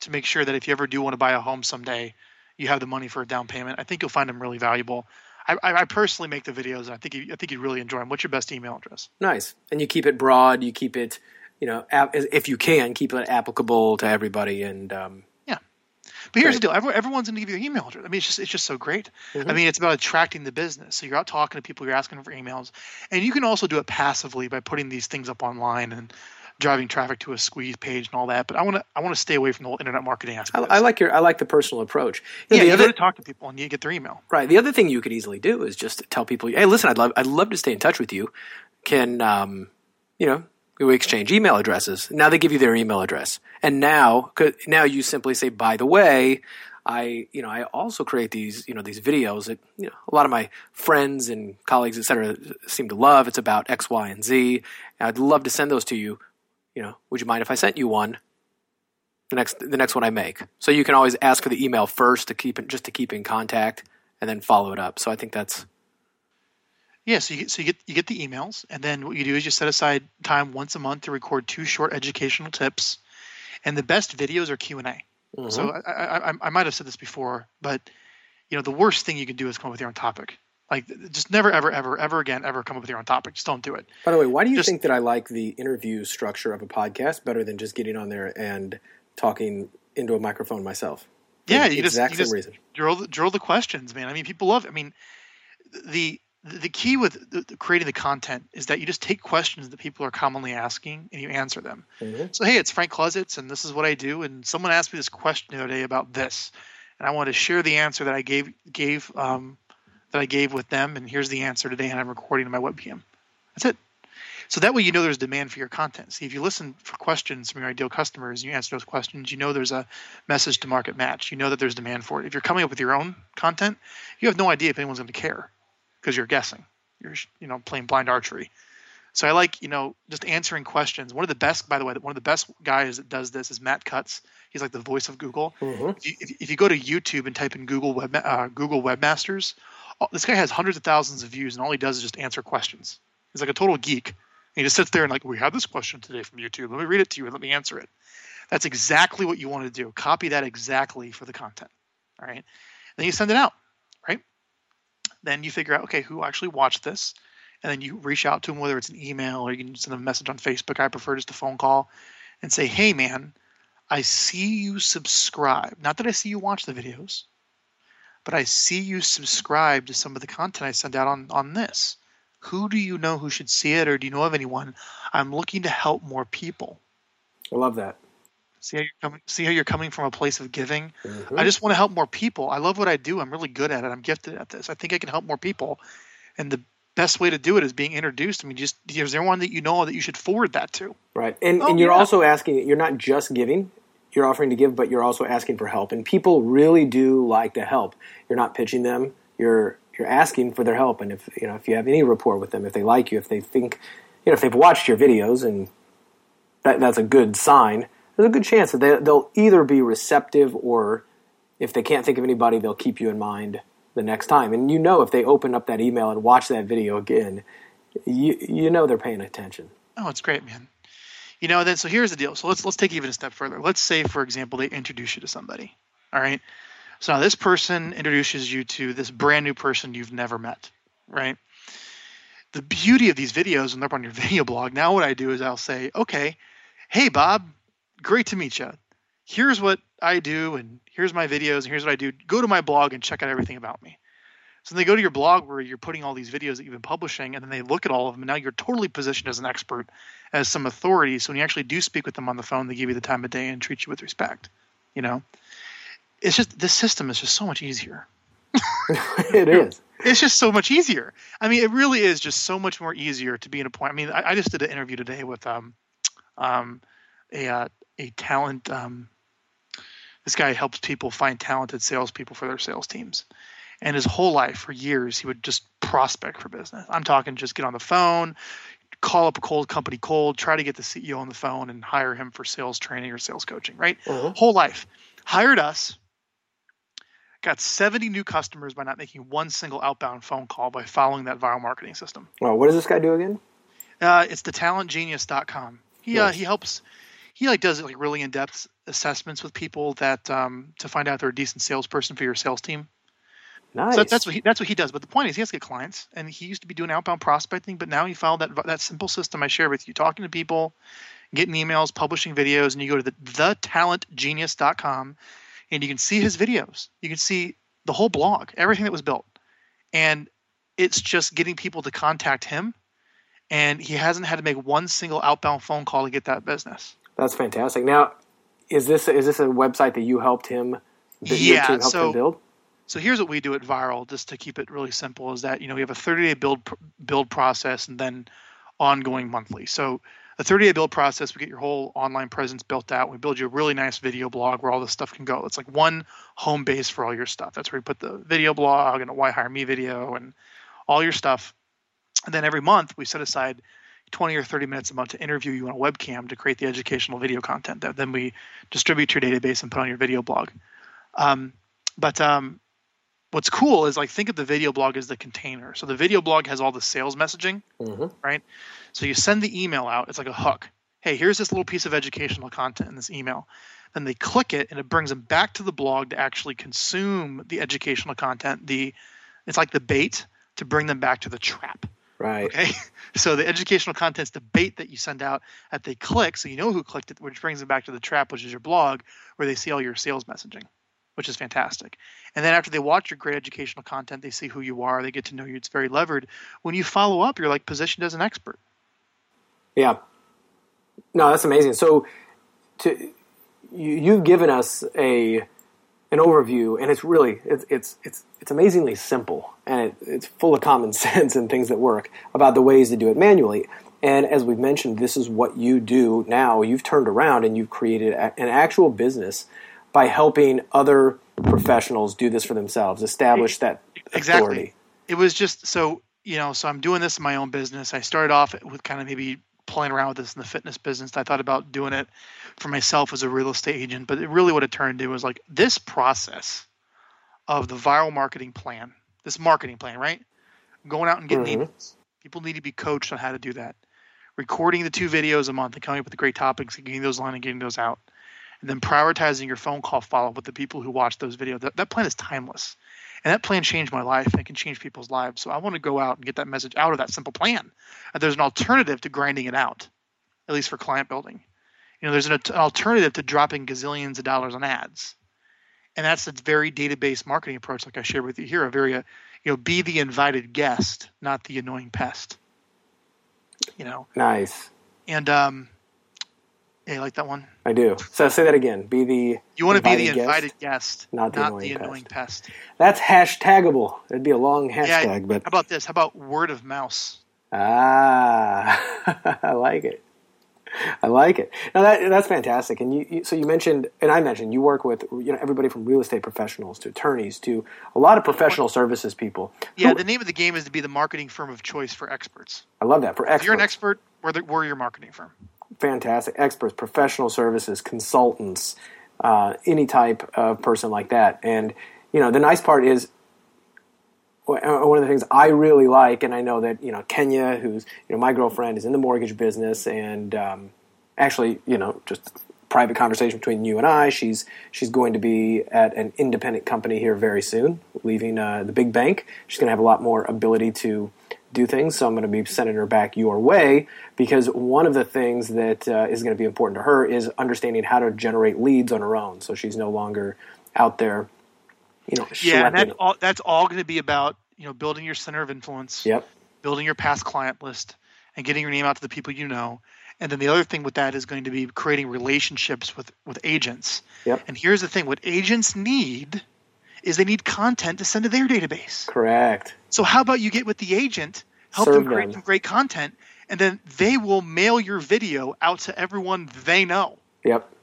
to make sure that if you ever do want to buy a home someday, you have the money for a down payment. I think you'll find them really valuable. I, I personally make the videos, and I think you, I think you'd really enjoy them. What's your best email address? Nice, and you keep it broad. You keep it, you know, if you can, keep it applicable to everybody. And um, yeah, but here's great. the deal: everyone's going to give you an email address. I mean, it's just it's just so great. Mm-hmm. I mean, it's about attracting the business. So you're out talking to people, you're asking for emails, and you can also do it passively by putting these things up online and driving traffic to a squeeze page and all that. But I want to I want to stay away from the whole internet marketing aspect. I, I like your I like the personal approach. Know, yeah, you other, to talk to people and you get their email. Right. The other thing you could easily do is just tell people, hey, listen, I'd love I'd love to stay in touch with you. Can um, you know, we exchange email addresses. Now they give you their email address, and now now you simply say, by the way. I, you know, I also create these, you know, these videos that, you know, a lot of my friends and colleagues, et cetera, seem to love. It's about X, Y, and Z. I'd love to send those to you you know, would you mind if I sent you one? The next the next one I make. So you can always ask for the email first to keep it just to keep in contact and then follow it up. So I think that's yeah, so you get, so you get you get the emails, and then what you do is you set aside time once a month to record two short educational tips, and the best videos are Q and A. Mm-hmm. So I, I, I, I might have said this before, but you know the worst thing you can do is come up with your own topic. Like, just never, ever, ever, ever again, ever come up with your own topic. Just don't do it. By the way, why do you just, think that I like the interview structure of a podcast better than just getting on there and talking into a microphone myself? Yeah, you just, you just reason. drill the, drill the questions, man. I mean, people love. It. I mean, the the key with the, creating the content is that you just take questions that people are commonly asking and you answer them. Mm-hmm. So, hey, it's Frank Klesitz, and this is what I do. And someone asked me this question the other day about this, and I want to share the answer that I gave gave um, that I gave with them, and here's the answer today, and I'm recording to my webcam. That's it. So that way you know there's demand for your content. See, if you listen for questions from your ideal customers and you answer those questions, you know there's a message to market match. You know that there's demand for it. If you're coming up with your own content, you have no idea if anyone's going to care because you're guessing. You're you know playing blind archery. So I like you know just answering questions. One of the best, by the way, one of the best guys that does this is Matt Cutts. He's like the voice of Google. Mm-hmm. If, you, if, you, go to YouTube and type in Google Web uh, Google Webmasters, this guy has hundreds of thousands of views, and all he does is just answer questions. He's like a total geek. he just sits there and like, we have this question today from YouTube. Let me read it to you and let me answer it. That's exactly what you want to do. Copy that exactly for the content. All right. Then you send it out. Right. Then you figure out, okay, who actually watched this, and then you reach out to them, whether it's an email or you can send them a message on Facebook. I prefer just a phone call, and say, hey man, I see you subscribe. Not that I see you watch the videos but I see you subscribe to some of the content I send out on, on this. Who do you know who should see it, or do you know of anyone? I'm looking to help more people. I love that. See how you're coming. See how you're coming from a place of giving. Mm-hmm. I just want to help more people. I love what I do. I'm really good at it. I'm gifted at this. I think I can help more people, and the best way to do it is being introduced. I mean, just is there one that you know that you should forward that to? Right, and oh, and you're yeah. also asking. You're not just giving you're offering to give, but you're also asking for help. And people really do like to help. You're not pitching them. You're you're asking for their help. And if you know if you have any rapport with them, if they like you, if they think you know if they've watched your videos, and that, that's a good sign. There's a good chance that they, they'll either be receptive or if they can't think of anybody, they'll keep you in mind the next time. And you know if they open up that email and watch that video again, you you know they're paying attention. Oh, it's great, man. You know, then so here's the deal. So let's let's take even a step further. Let's say, for example, they introduce you to somebody. All right. So now this person introduces you to this brand new person you've never met, right? The beauty of these videos when they're on your video blog, now what I do is I'll say, okay, hey Bob, great to meet you. Here's what I do, and here's my videos, and here's what I do. Go to my blog and check out everything about me. So they go to your blog where you're putting all these videos that you've been publishing, and then they look at all of them, and now you're totally positioned as an expert, as some authority. So when you actually do speak with them on the phone, they give you the time of day and treat you with respect. You know, it's just this system is just so much easier. it is. It's just so much easier. I mean, it really is just so much more easier to be in a point. I mean, I, I just did an interview today with um, um, a uh, a talent. Um, this guy helps people find talented salespeople for their sales teams and his whole life for years he would just prospect for business i'm talking just get on the phone call up a cold company cold, try to get the CEO on the phone and hire him for sales training or sales coaching, right? Uh-huh. Whole life. Hired us, got 70 new customers by not making one single outbound phone call by following that Vyral marketing system. Well, what does this guy do again? Uh, it's the talentgenius.com. He uh, he helps he like does like really in-depth assessments with people that um, to find out they're a decent salesperson for your sales team. Nice. So that's what he that's what he does. But the point is, he has to get clients, and he used to be doing outbound prospecting, but now he followed that that simple system I shared with you, talking to people, getting emails, publishing videos, and you go to the thetalentgenius.com, and you can see his videos. You can see the whole blog, everything that was built, and it's just getting people to contact him, and he hasn't had to make one single outbound phone call to get that business. That's fantastic. Now, is this is this a website that you helped him? That Yeah, helped so- him build. So here's what we do at Vyral, just to keep it really simple, is that you know we have a 30 day build build process and then ongoing monthly. So a 30 day build process, we get your whole online presence built out. We build you a really nice video blog where all this stuff can go. It's like one home base for all your stuff. That's where you put the video blog and a Why Hire Me video and all your stuff. And then every month we set aside 20 or 30 minutes a month to interview you on a webcam to create the educational video content that then we distribute to your database and put on your video blog. Um, but um, what's cool is like think of the video blog as the container. So the video blog has all the sales messaging, Mhm. right? So you send the email out. It's like a hook. Hey, here's this little piece of educational content in this email. Then they click it, and it brings them back to the blog to actually consume the educational content. The it's like the bait to bring them back to the trap. Right. Okay. So the educational content's the bait that you send out that they click, so you know who clicked it, which brings them back to the trap, which is your blog, where they see all your sales messaging, which is fantastic. And then after they watch your great educational content, they see who you are, they get to know you. It's very levered. When you follow up, you're like positioned as an expert. Yeah. No, that's amazing. So, to you, you've given us a an overview, and it's really it's it's it's it's amazingly simple, and it, it's full of common sense and things that work about the ways to do it manually. And as we've mentioned, this is what you do now. You've turned around and you've created a, an actual business by helping other professionals do this for themselves, establish that Exactly. authority. It was just so you know. So I'm doing this in my own business. I started off with kind of maybe playing around with this in the fitness business. I thought about doing it for myself as a real estate agent, but it really what it turned into was like this process of the Vyral marketing plan, this marketing plan, right? Going out and getting Mhm. emails. People need to be coached on how to do that. Recording the two videos a month and coming up with the great topics and getting those on and getting those out. And then prioritizing your phone call follow up with the people who watch those videos. That, that plan is timeless. And that plan changed my life and it can change people's lives. So I want to go out and get that message out of that simple plan. And there's an alternative to grinding it out, at least for client building. You know, there's an, an alternative to dropping gazillions of dollars on ads. And that's a very database marketing approach, like I shared with you here. A very, uh, you know, be the invited guest, not the annoying pest. You know, Nice. and um, yeah, you like that one? I do. So say that again. Be the You want to be the invited guest? guest, not the not annoying the pest. annoying pest. That's hashtagable. It'd be a long hashtag, Yeah. but How about this? How about word of mouse? ah, I like it. I like it. Now that that's fantastic. And you, you, so you mentioned, and I mentioned, you work with you know everybody from real estate professionals to attorneys to a lot of professional services people. Yeah, Who- the name of the game is to be the marketing firm of choice for experts. I love that for If you're an expert, we're, the, we're your marketing firm. Fantastic experts, professional services, consultants, uh, any type of person like that. And you know, the nice part is uh, one of the things I really like, and I know that you know Kenya, who's you know my girlfriend, is in the mortgage business, and um, actually, you know, just private conversation between you and I. She's she's going to be at an independent company here very soon, leaving uh, the big bank. She's going to have a lot more ability to do things. So I'm going to be sending her back your way because one of the things that uh, is going to be important to her is understanding how to generate leads on her own. So she's no longer out there, you know, Yeah, and schlepping- all, that's all going to be about you know building your center of influence, Yep. building your past client list, and getting your name out to the people you know. And then the other thing with that is going to be creating relationships with with agents. Yep. And here's the thing: what agents need is they need content to send to their database. Correct. So how about you get with the agent, help Serve them create them. some great content, and then they will mail your video out to everyone they know. Yep.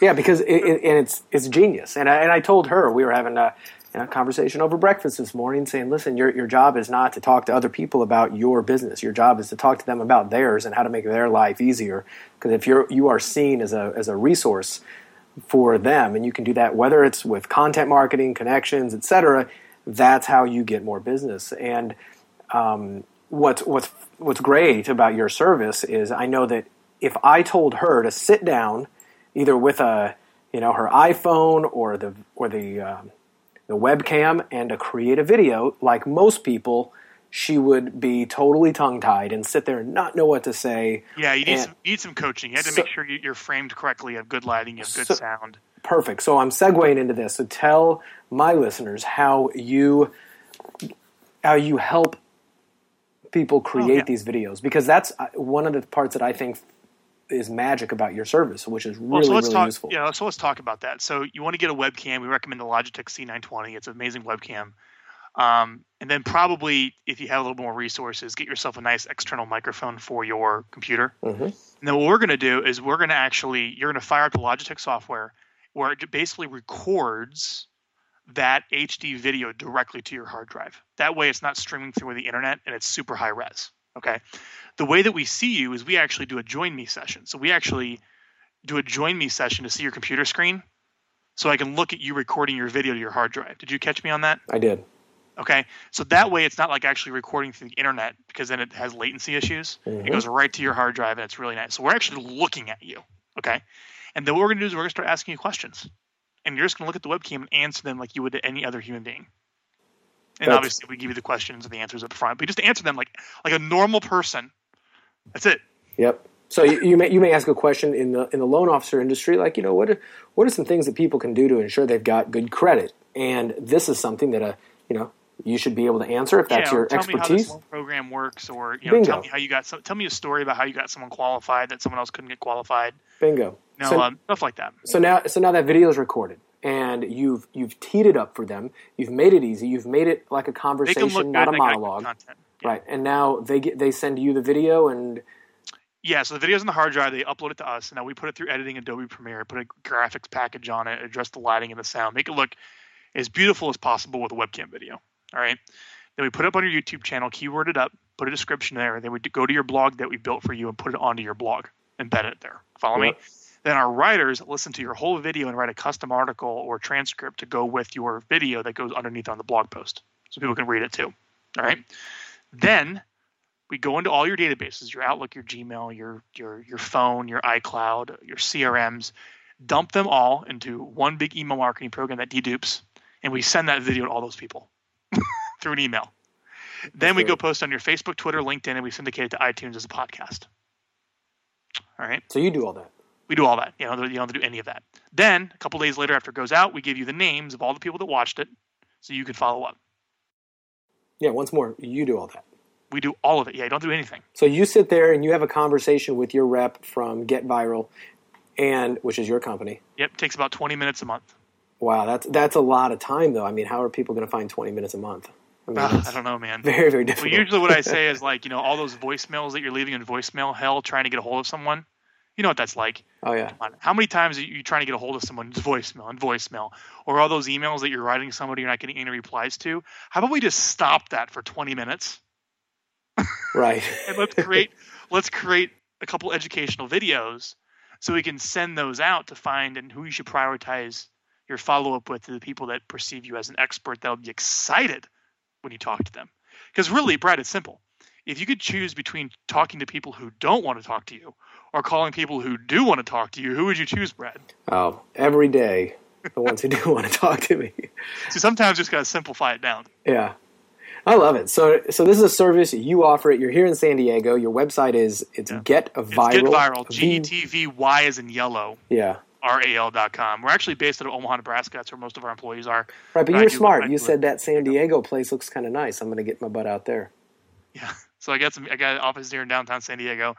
Yeah, because it, it, and it's it's genius. And I, and I told her we were having a, you know, conversation over breakfast this morning saying, listen, your, your job is not to talk to other people about your business. Your job is to talk to them about theirs and how to make their life easier. Because if you're, you are seen as a, as a resource for them, and you can do that whether it's with content marketing, connections, etc., that's how you get more business. And um, what's, what's, what's great about your service is I know that if I told her to sit down either with a, you know, her iPhone or the, or the, um, the webcam and to create a video, like most people, she would be totally tongue tied and sit there and not know what to say. Yeah, you need, And- some, you need some coaching. You have to So- make sure you- you're framed correctly, you have good lighting, you have good So- sound. Perfect. So I'm segueing into this. So tell my listeners how you how you help people create Oh, yeah. these videos because that's uh, one of the parts that I think is magic about your service, which is really Well, so really talk. useful. Yeah, so let's talk about that. So you want to get a webcam? We recommend the Logitech C920. It's an amazing webcam. Um, and then probably, if you have a little more resources, get yourself a nice external microphone for your computer. Mhm. And then what we're going to do is we're going to actually you're going to fire up the Logitech software where it basically records that HD video directly to your hard drive. That way, it's not streaming through the internet and it's super high res. Okay. The way that we see you is we actually do a join me session. So we actually do a join me session to see your computer screen so I can look at you recording your video to your hard drive. Did you catch me on that? I did. Okay. So that way it's not like actually recording through the internet because then it has latency issues. Mhm. It goes right to your hard drive and it's really nice. So we're actually looking at you. Okay. And then what we're going to do is we're going to start asking you questions. And you're just going to look at the webcam and answer them like you would to any other human being. And That's- obviously we give you the questions and the answers up front, but just answer them like like a normal person. That's it. Yep. So you, you may you may ask a question in the in the loan officer industry, like you know what are, what are some things that people can do to ensure they've got good credit, and this is something that a you know you should be able to answer if that's yeah, your tell me how this loan program works, or you know, tell me how you got some. Tell me a story about how you got someone qualified that someone else couldn't get qualified. Bingo. You know, so, um, stuff like that. so now so now that video is recorded, and you've you've teed it up for them. You've made it easy. You've made it like a conversation, not a they got good monologue. Yeah. right? And now they get they send you the video, and Yeah, so the video's on the hard drive. They upload it to us, and now we put it through editing Adobe Premiere, put a graphics package on it, address the lighting and the sound, make it look as beautiful as possible with a webcam video. All right. Then we put it up on your YouTube channel, keyword it up, put a description there. Then we go to your blog that we built for you and put it onto your blog, embed it there. Follow me? Then our writers listen to your whole video and write a custom article or transcript to go with your video that goes underneath on the blog post, so people can read it too. All right. Then we go into all your databases, your Outlook, your Gmail, your your your phone, your iCloud, your CRMs, dump them all into one big email marketing program that dedupes, and we send that video to all those people through an email. Then we go post on your Facebook, Twitter, LinkedIn, and we syndicate it to iTunes as a podcast. All right, so you do all that. we do all that. You know, you don't have to do any of that. Then a couple days later, after it goes out, we give you the names of all the people that watched it, so you can follow up. Yeah. Once more, you do all that. We do all of it. Yeah, you don't do anything. So you sit there and you have a conversation with your rep from Get Vyral, and which is your company. Yep, takes about 20 minutes a month. Wow, that's that's a lot of time though. I mean, how are people going to find twenty minutes a month? Ugh, I don't know, man. very very different. Well, usually what I say is like, you know, all those voicemails that you're leaving in voicemail hell trying to get a hold of someone. You know what that's like. oh yeah, on. How many times are you trying to get a hold of someone's voicemail and voicemail? Or all those emails that you're writing somebody you're not getting any replies to? How about we just stop that for 20 minutes right. and let's create let's create a couple educational videos so we can send those out to find and who you should prioritize your follow up with to the people that perceive you as an expert that'll be excited when you talk to them. Because really, Brad, it's simple. If you could choose between talking to people who don't want to talk to you or calling people who do want to talk to you, who would you choose, Brad? oh, every day, the ones who do want to talk to me. So sometimes you just got to simplify it down. Yeah. I love it. So, so this is a service you offer it. You're here in San Diego. Your website is it's Get It's Vyral. Get Vyral. G E T V Y is in yellow. Yeah. R A L dot com. We're actually based out of Omaha, Nebraska. That's where most of our employees are. Right, but I you're smart. You said it. that San Diego place looks kind of nice. I'm going to get my butt out there. Yeah. So I got some. I got an office here in downtown San Diego,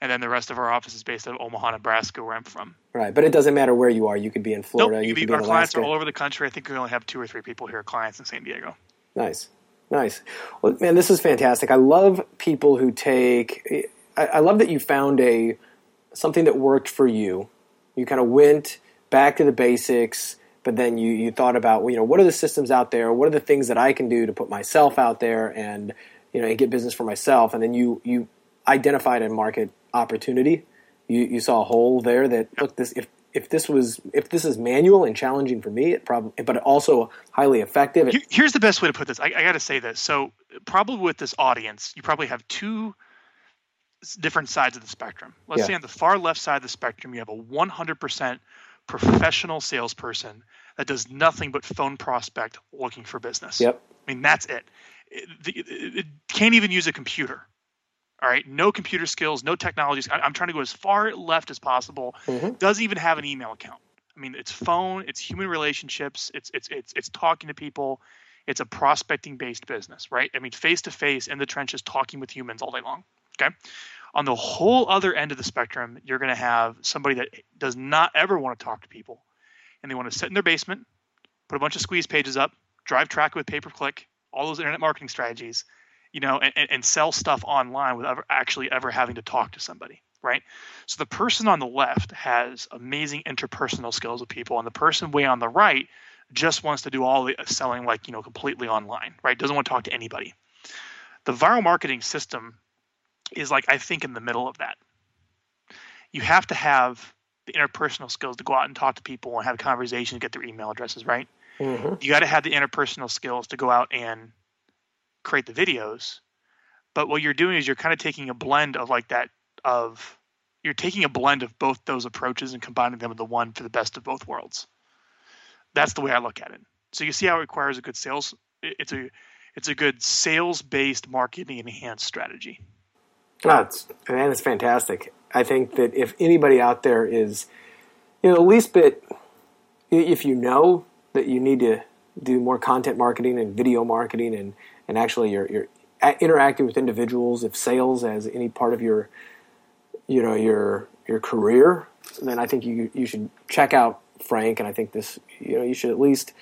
and then the rest of our office is based out of Omaha, Nebraska, where I'm from. Right, but it doesn't matter where you are. You could be in Florida. nope. you You could be, be our clients are all over the country. I think we only have two or three people here, clients in San Diego. Nice, nice. Well, man, this is fantastic. I love people who take. I, I love that you found a something that worked for you. You kind of went back to the basics, but then you, you thought about, you know, what are the systems out there? What are the things that I can do to put myself out there and, you know, and get business for myself? And then you, you identified a market opportunity. You, you saw a hole there that, look, this, if, if this was, if this is manual and challenging for me, it probably, but also highly effective. Here's the best way to put this. I, I got to say this. So probably with this audience, you probably have two different sides of the spectrum. Let's yeah. say on the far left side of the spectrum, you have a 100% professional salesperson that does nothing but phone prospect looking for business. Yep. I mean, that's it. It, it, it can't even use a computer. All right, no computer skills, no technologies. I, am trying to go as far left as possible. Mm-hmm. Doesn't even have an email account. I mean, it's phone, it's human relationships, it's it's it's it's talking to people. It's a prospecting based business, right? I mean, face to face in the trenches, talking with humans all day long. Okay. On the whole other end of the spectrum, you're going to have somebody that does not ever want to talk to people and they want to sit in their basement, put a bunch of squeeze pages up, drive traffic with pay per click, all those internet marketing strategies, you know, and, and sell stuff online without actually ever having to talk to somebody, right? So the person on the left has amazing interpersonal skills with people, and the person way on the right just wants to do all the selling like you know completely online, right? Doesn't want to talk to anybody. The Vyral marketing system is like I think in the middle of that. You have to have the interpersonal skills to go out and talk to people and have conversations, get their email addresses, right? Mm-hmm. You got to have the interpersonal skills to go out and create the videos. But what you're doing is you're kind of taking a blend of like that of you're taking a blend of both those approaches and combining them into one for the best of both worlds. That's the way I look at it. So you see how it requires a good sales. It's a it's a good sales based marketing enhanced strategy. Oh, That's man, it's fantastic. I think that if anybody out there is, you know, the least bit, if you know that you need to do more content marketing and video marketing and, and actually you're, you're interacting with individuals, if sales as any part of your, you know, your, your career, then I think you, you should check out Frank. And I think this, you know, you should at least,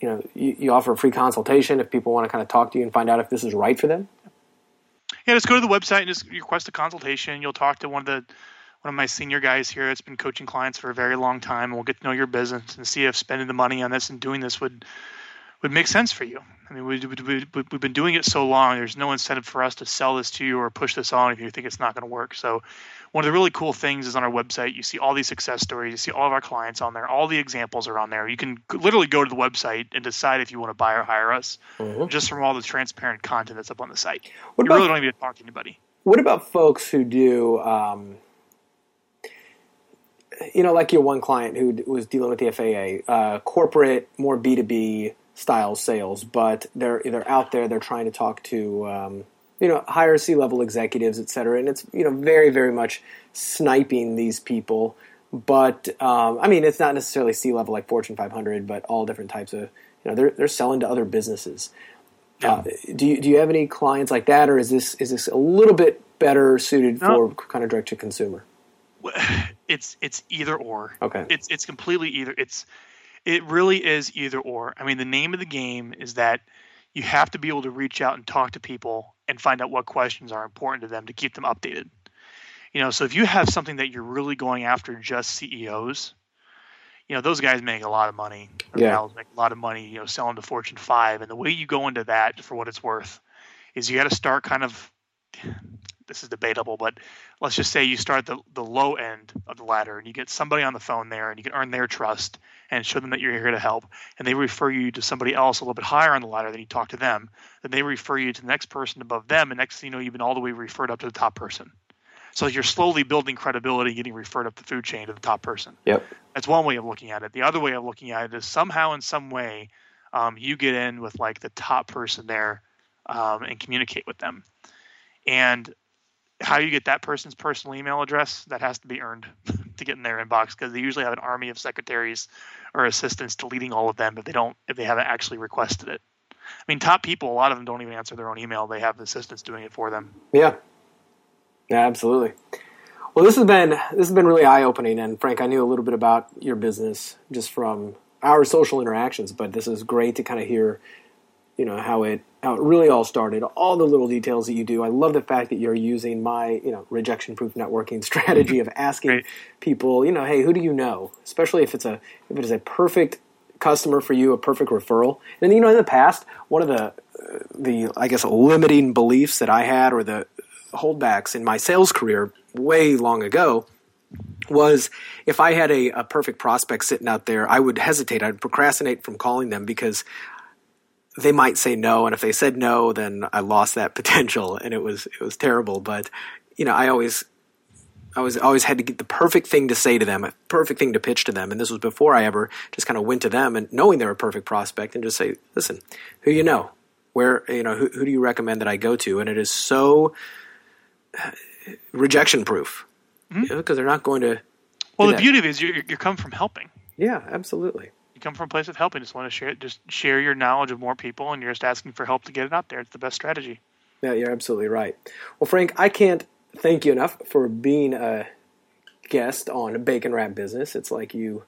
you know, you, you offer a free consultation if people want to kind of talk to you and find out if this is right for them yeah, just go to the website and just request a consultation. You'll talk to one of the one of my senior guys here that's been coaching clients for a very long time. We'll get to know your business and see if spending the money on this and doing this would would make sense for you. I mean, we, we, we, we've been doing it so long. There's no incentive for us to sell this to you or push this on if you think it's not going to work. So one of the really cool things is on our website, you see all these success stories, you see all of our clients on there, all the examples are on there. You can literally go to the website and decide if you want to buy or hire us mm-hmm. just from all the transparent content that's up on the site. What you about, really don't even need to talk to anybody. What about folks who do, um, you know, like your one client who was dealing with the FAA, uh, corporate, more B2B style sales, but they're, they're out there, they're trying to talk to, um, you know, higher C level executives, et cetera. And it's, you know, very, very much sniping these people. But, um, I mean, it's not necessarily C level like Fortune 500, but all different types of, you know, they're, they're selling to other businesses. Yeah. Uh, do you do you have any clients like that, or is this is this a little bit better suited no. for kind of direct to consumer? It's it's either or. Okay. It's it's completely either. It's it really is either or. I mean, the name of the game is that you have to be able to reach out and talk to people and find out what questions are important to them to keep them updated. You know, so if you have something that you're really going after just CEOs, you know, those guys make a lot of money. Yeah. make a lot of money, you know, selling to Fortune 5. And the way you go into that, for what it's worth, is you got to start kind of this is debatable, but let's just say you start the, the low end of the ladder and you get somebody on the phone there and you can earn their trust and show them that you're here to help. And they refer you to somebody else a little bit higher on the ladder, then you talk to them. Then they refer you to the next person above them. And next thing you know, you've been all the way referred up to the top person. So you're slowly building credibility, getting referred up the food chain to the top person. Yep. That's one way of looking at it. The other way of looking at it is somehow, in some way, um, you get in with like the top person there um, and communicate with them. And how you get that person's personal email address that has to be earned to get in their inbox because they usually have an army of secretaries or assistants deleting all of them if they don't if they haven't actually requested it. I mean top people a lot of them don't even answer their own email. They have assistants doing it for them. Yeah. Yeah absolutely. Well this has been this has been really eye-opening and frank i knew a little bit about your business just from our social interactions but this is great to kind of hear you know how it how it really all started, all the little details that you do. I love the fact that you're using my you know rejection proof networking strategy mm-hmm. of asking people, you know, hey, who do you know? Especially if it's a if it is a perfect customer for you, a perfect referral. And you know, in the past, one of the the I guess limiting beliefs that I had, or the holdbacks in my sales career way long ago, was if I had a, a perfect prospect sitting out there, I would hesitate. I'd procrastinate from calling them because they might say no, and if they said no, then I lost that potential, and it was it was terrible. But you know, I always I was always had to get the perfect thing to say to them, a perfect thing to pitch to them, and this was before I ever just kind of went to them and knowing they're a perfect prospect and just say, listen, who you know, where you know who, who do you recommend that I go to, and it is so rejection proof because mm-hmm. you know, they're not going to. Well, the beauty of it is you you come from helping. Yeah, absolutely. You come from a place of helping. Just want to share just share your knowledge of more people, and you're just asking for help to get it out there. It's the best strategy. Yeah, you're absolutely right. Well, Frank, I can't thank you enough for being a guest on Bacon Wrap Business. It's like you,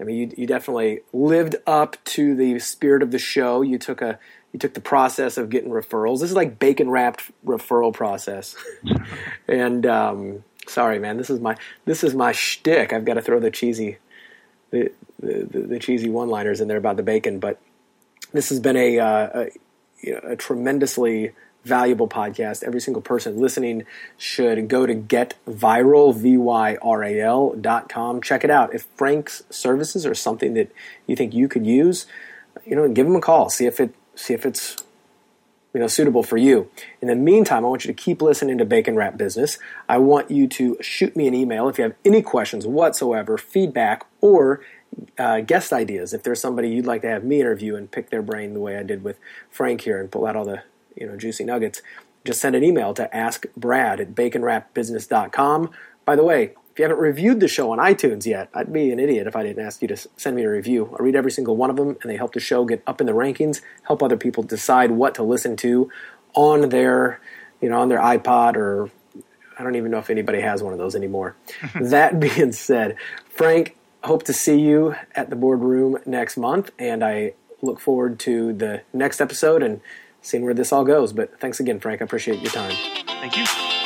I mean, you, you definitely lived up to the spirit of the show. You took a you took the process of getting referrals. This is like bacon wrapped referral process. and um, sorry, man, this is my this is my shtick. I've got to throw the cheesy the, the, the cheesy one liners in there about the bacon, but this has been a, uh, a, you know, a tremendously valuable podcast. Every single person listening should go to getvyral, V-Y-R-A-L dot com. Check it out. If Frank's services are something that you think you could use, you know, give him a call. See if it, see if it's, you know, suitable for you. In the meantime, I want you to keep listening to Bacon Wrap Business. I want you to shoot me an email if you have any questions whatsoever, feedback, or uh, guest ideas. If there's somebody you'd like to have me interview and pick their brain the way I did with Frank here and pull out all the you know juicy nuggets, just send an email to askbrad at baconwrapbusiness.com. By the way, if you haven't reviewed the show on iTunes yet, I'd be an idiot if I didn't ask you to send me a review. I read every single one of them, and they help the show get up in the rankings, help other people decide what to listen to on their, you know, on their iPod or I don't even know if anybody has one of those anymore. that being said, Frank, hope to see you at the boardroom next month, and I look forward to the next episode and seeing where this all goes. But thanks again, Frank. I appreciate your time. Thank you.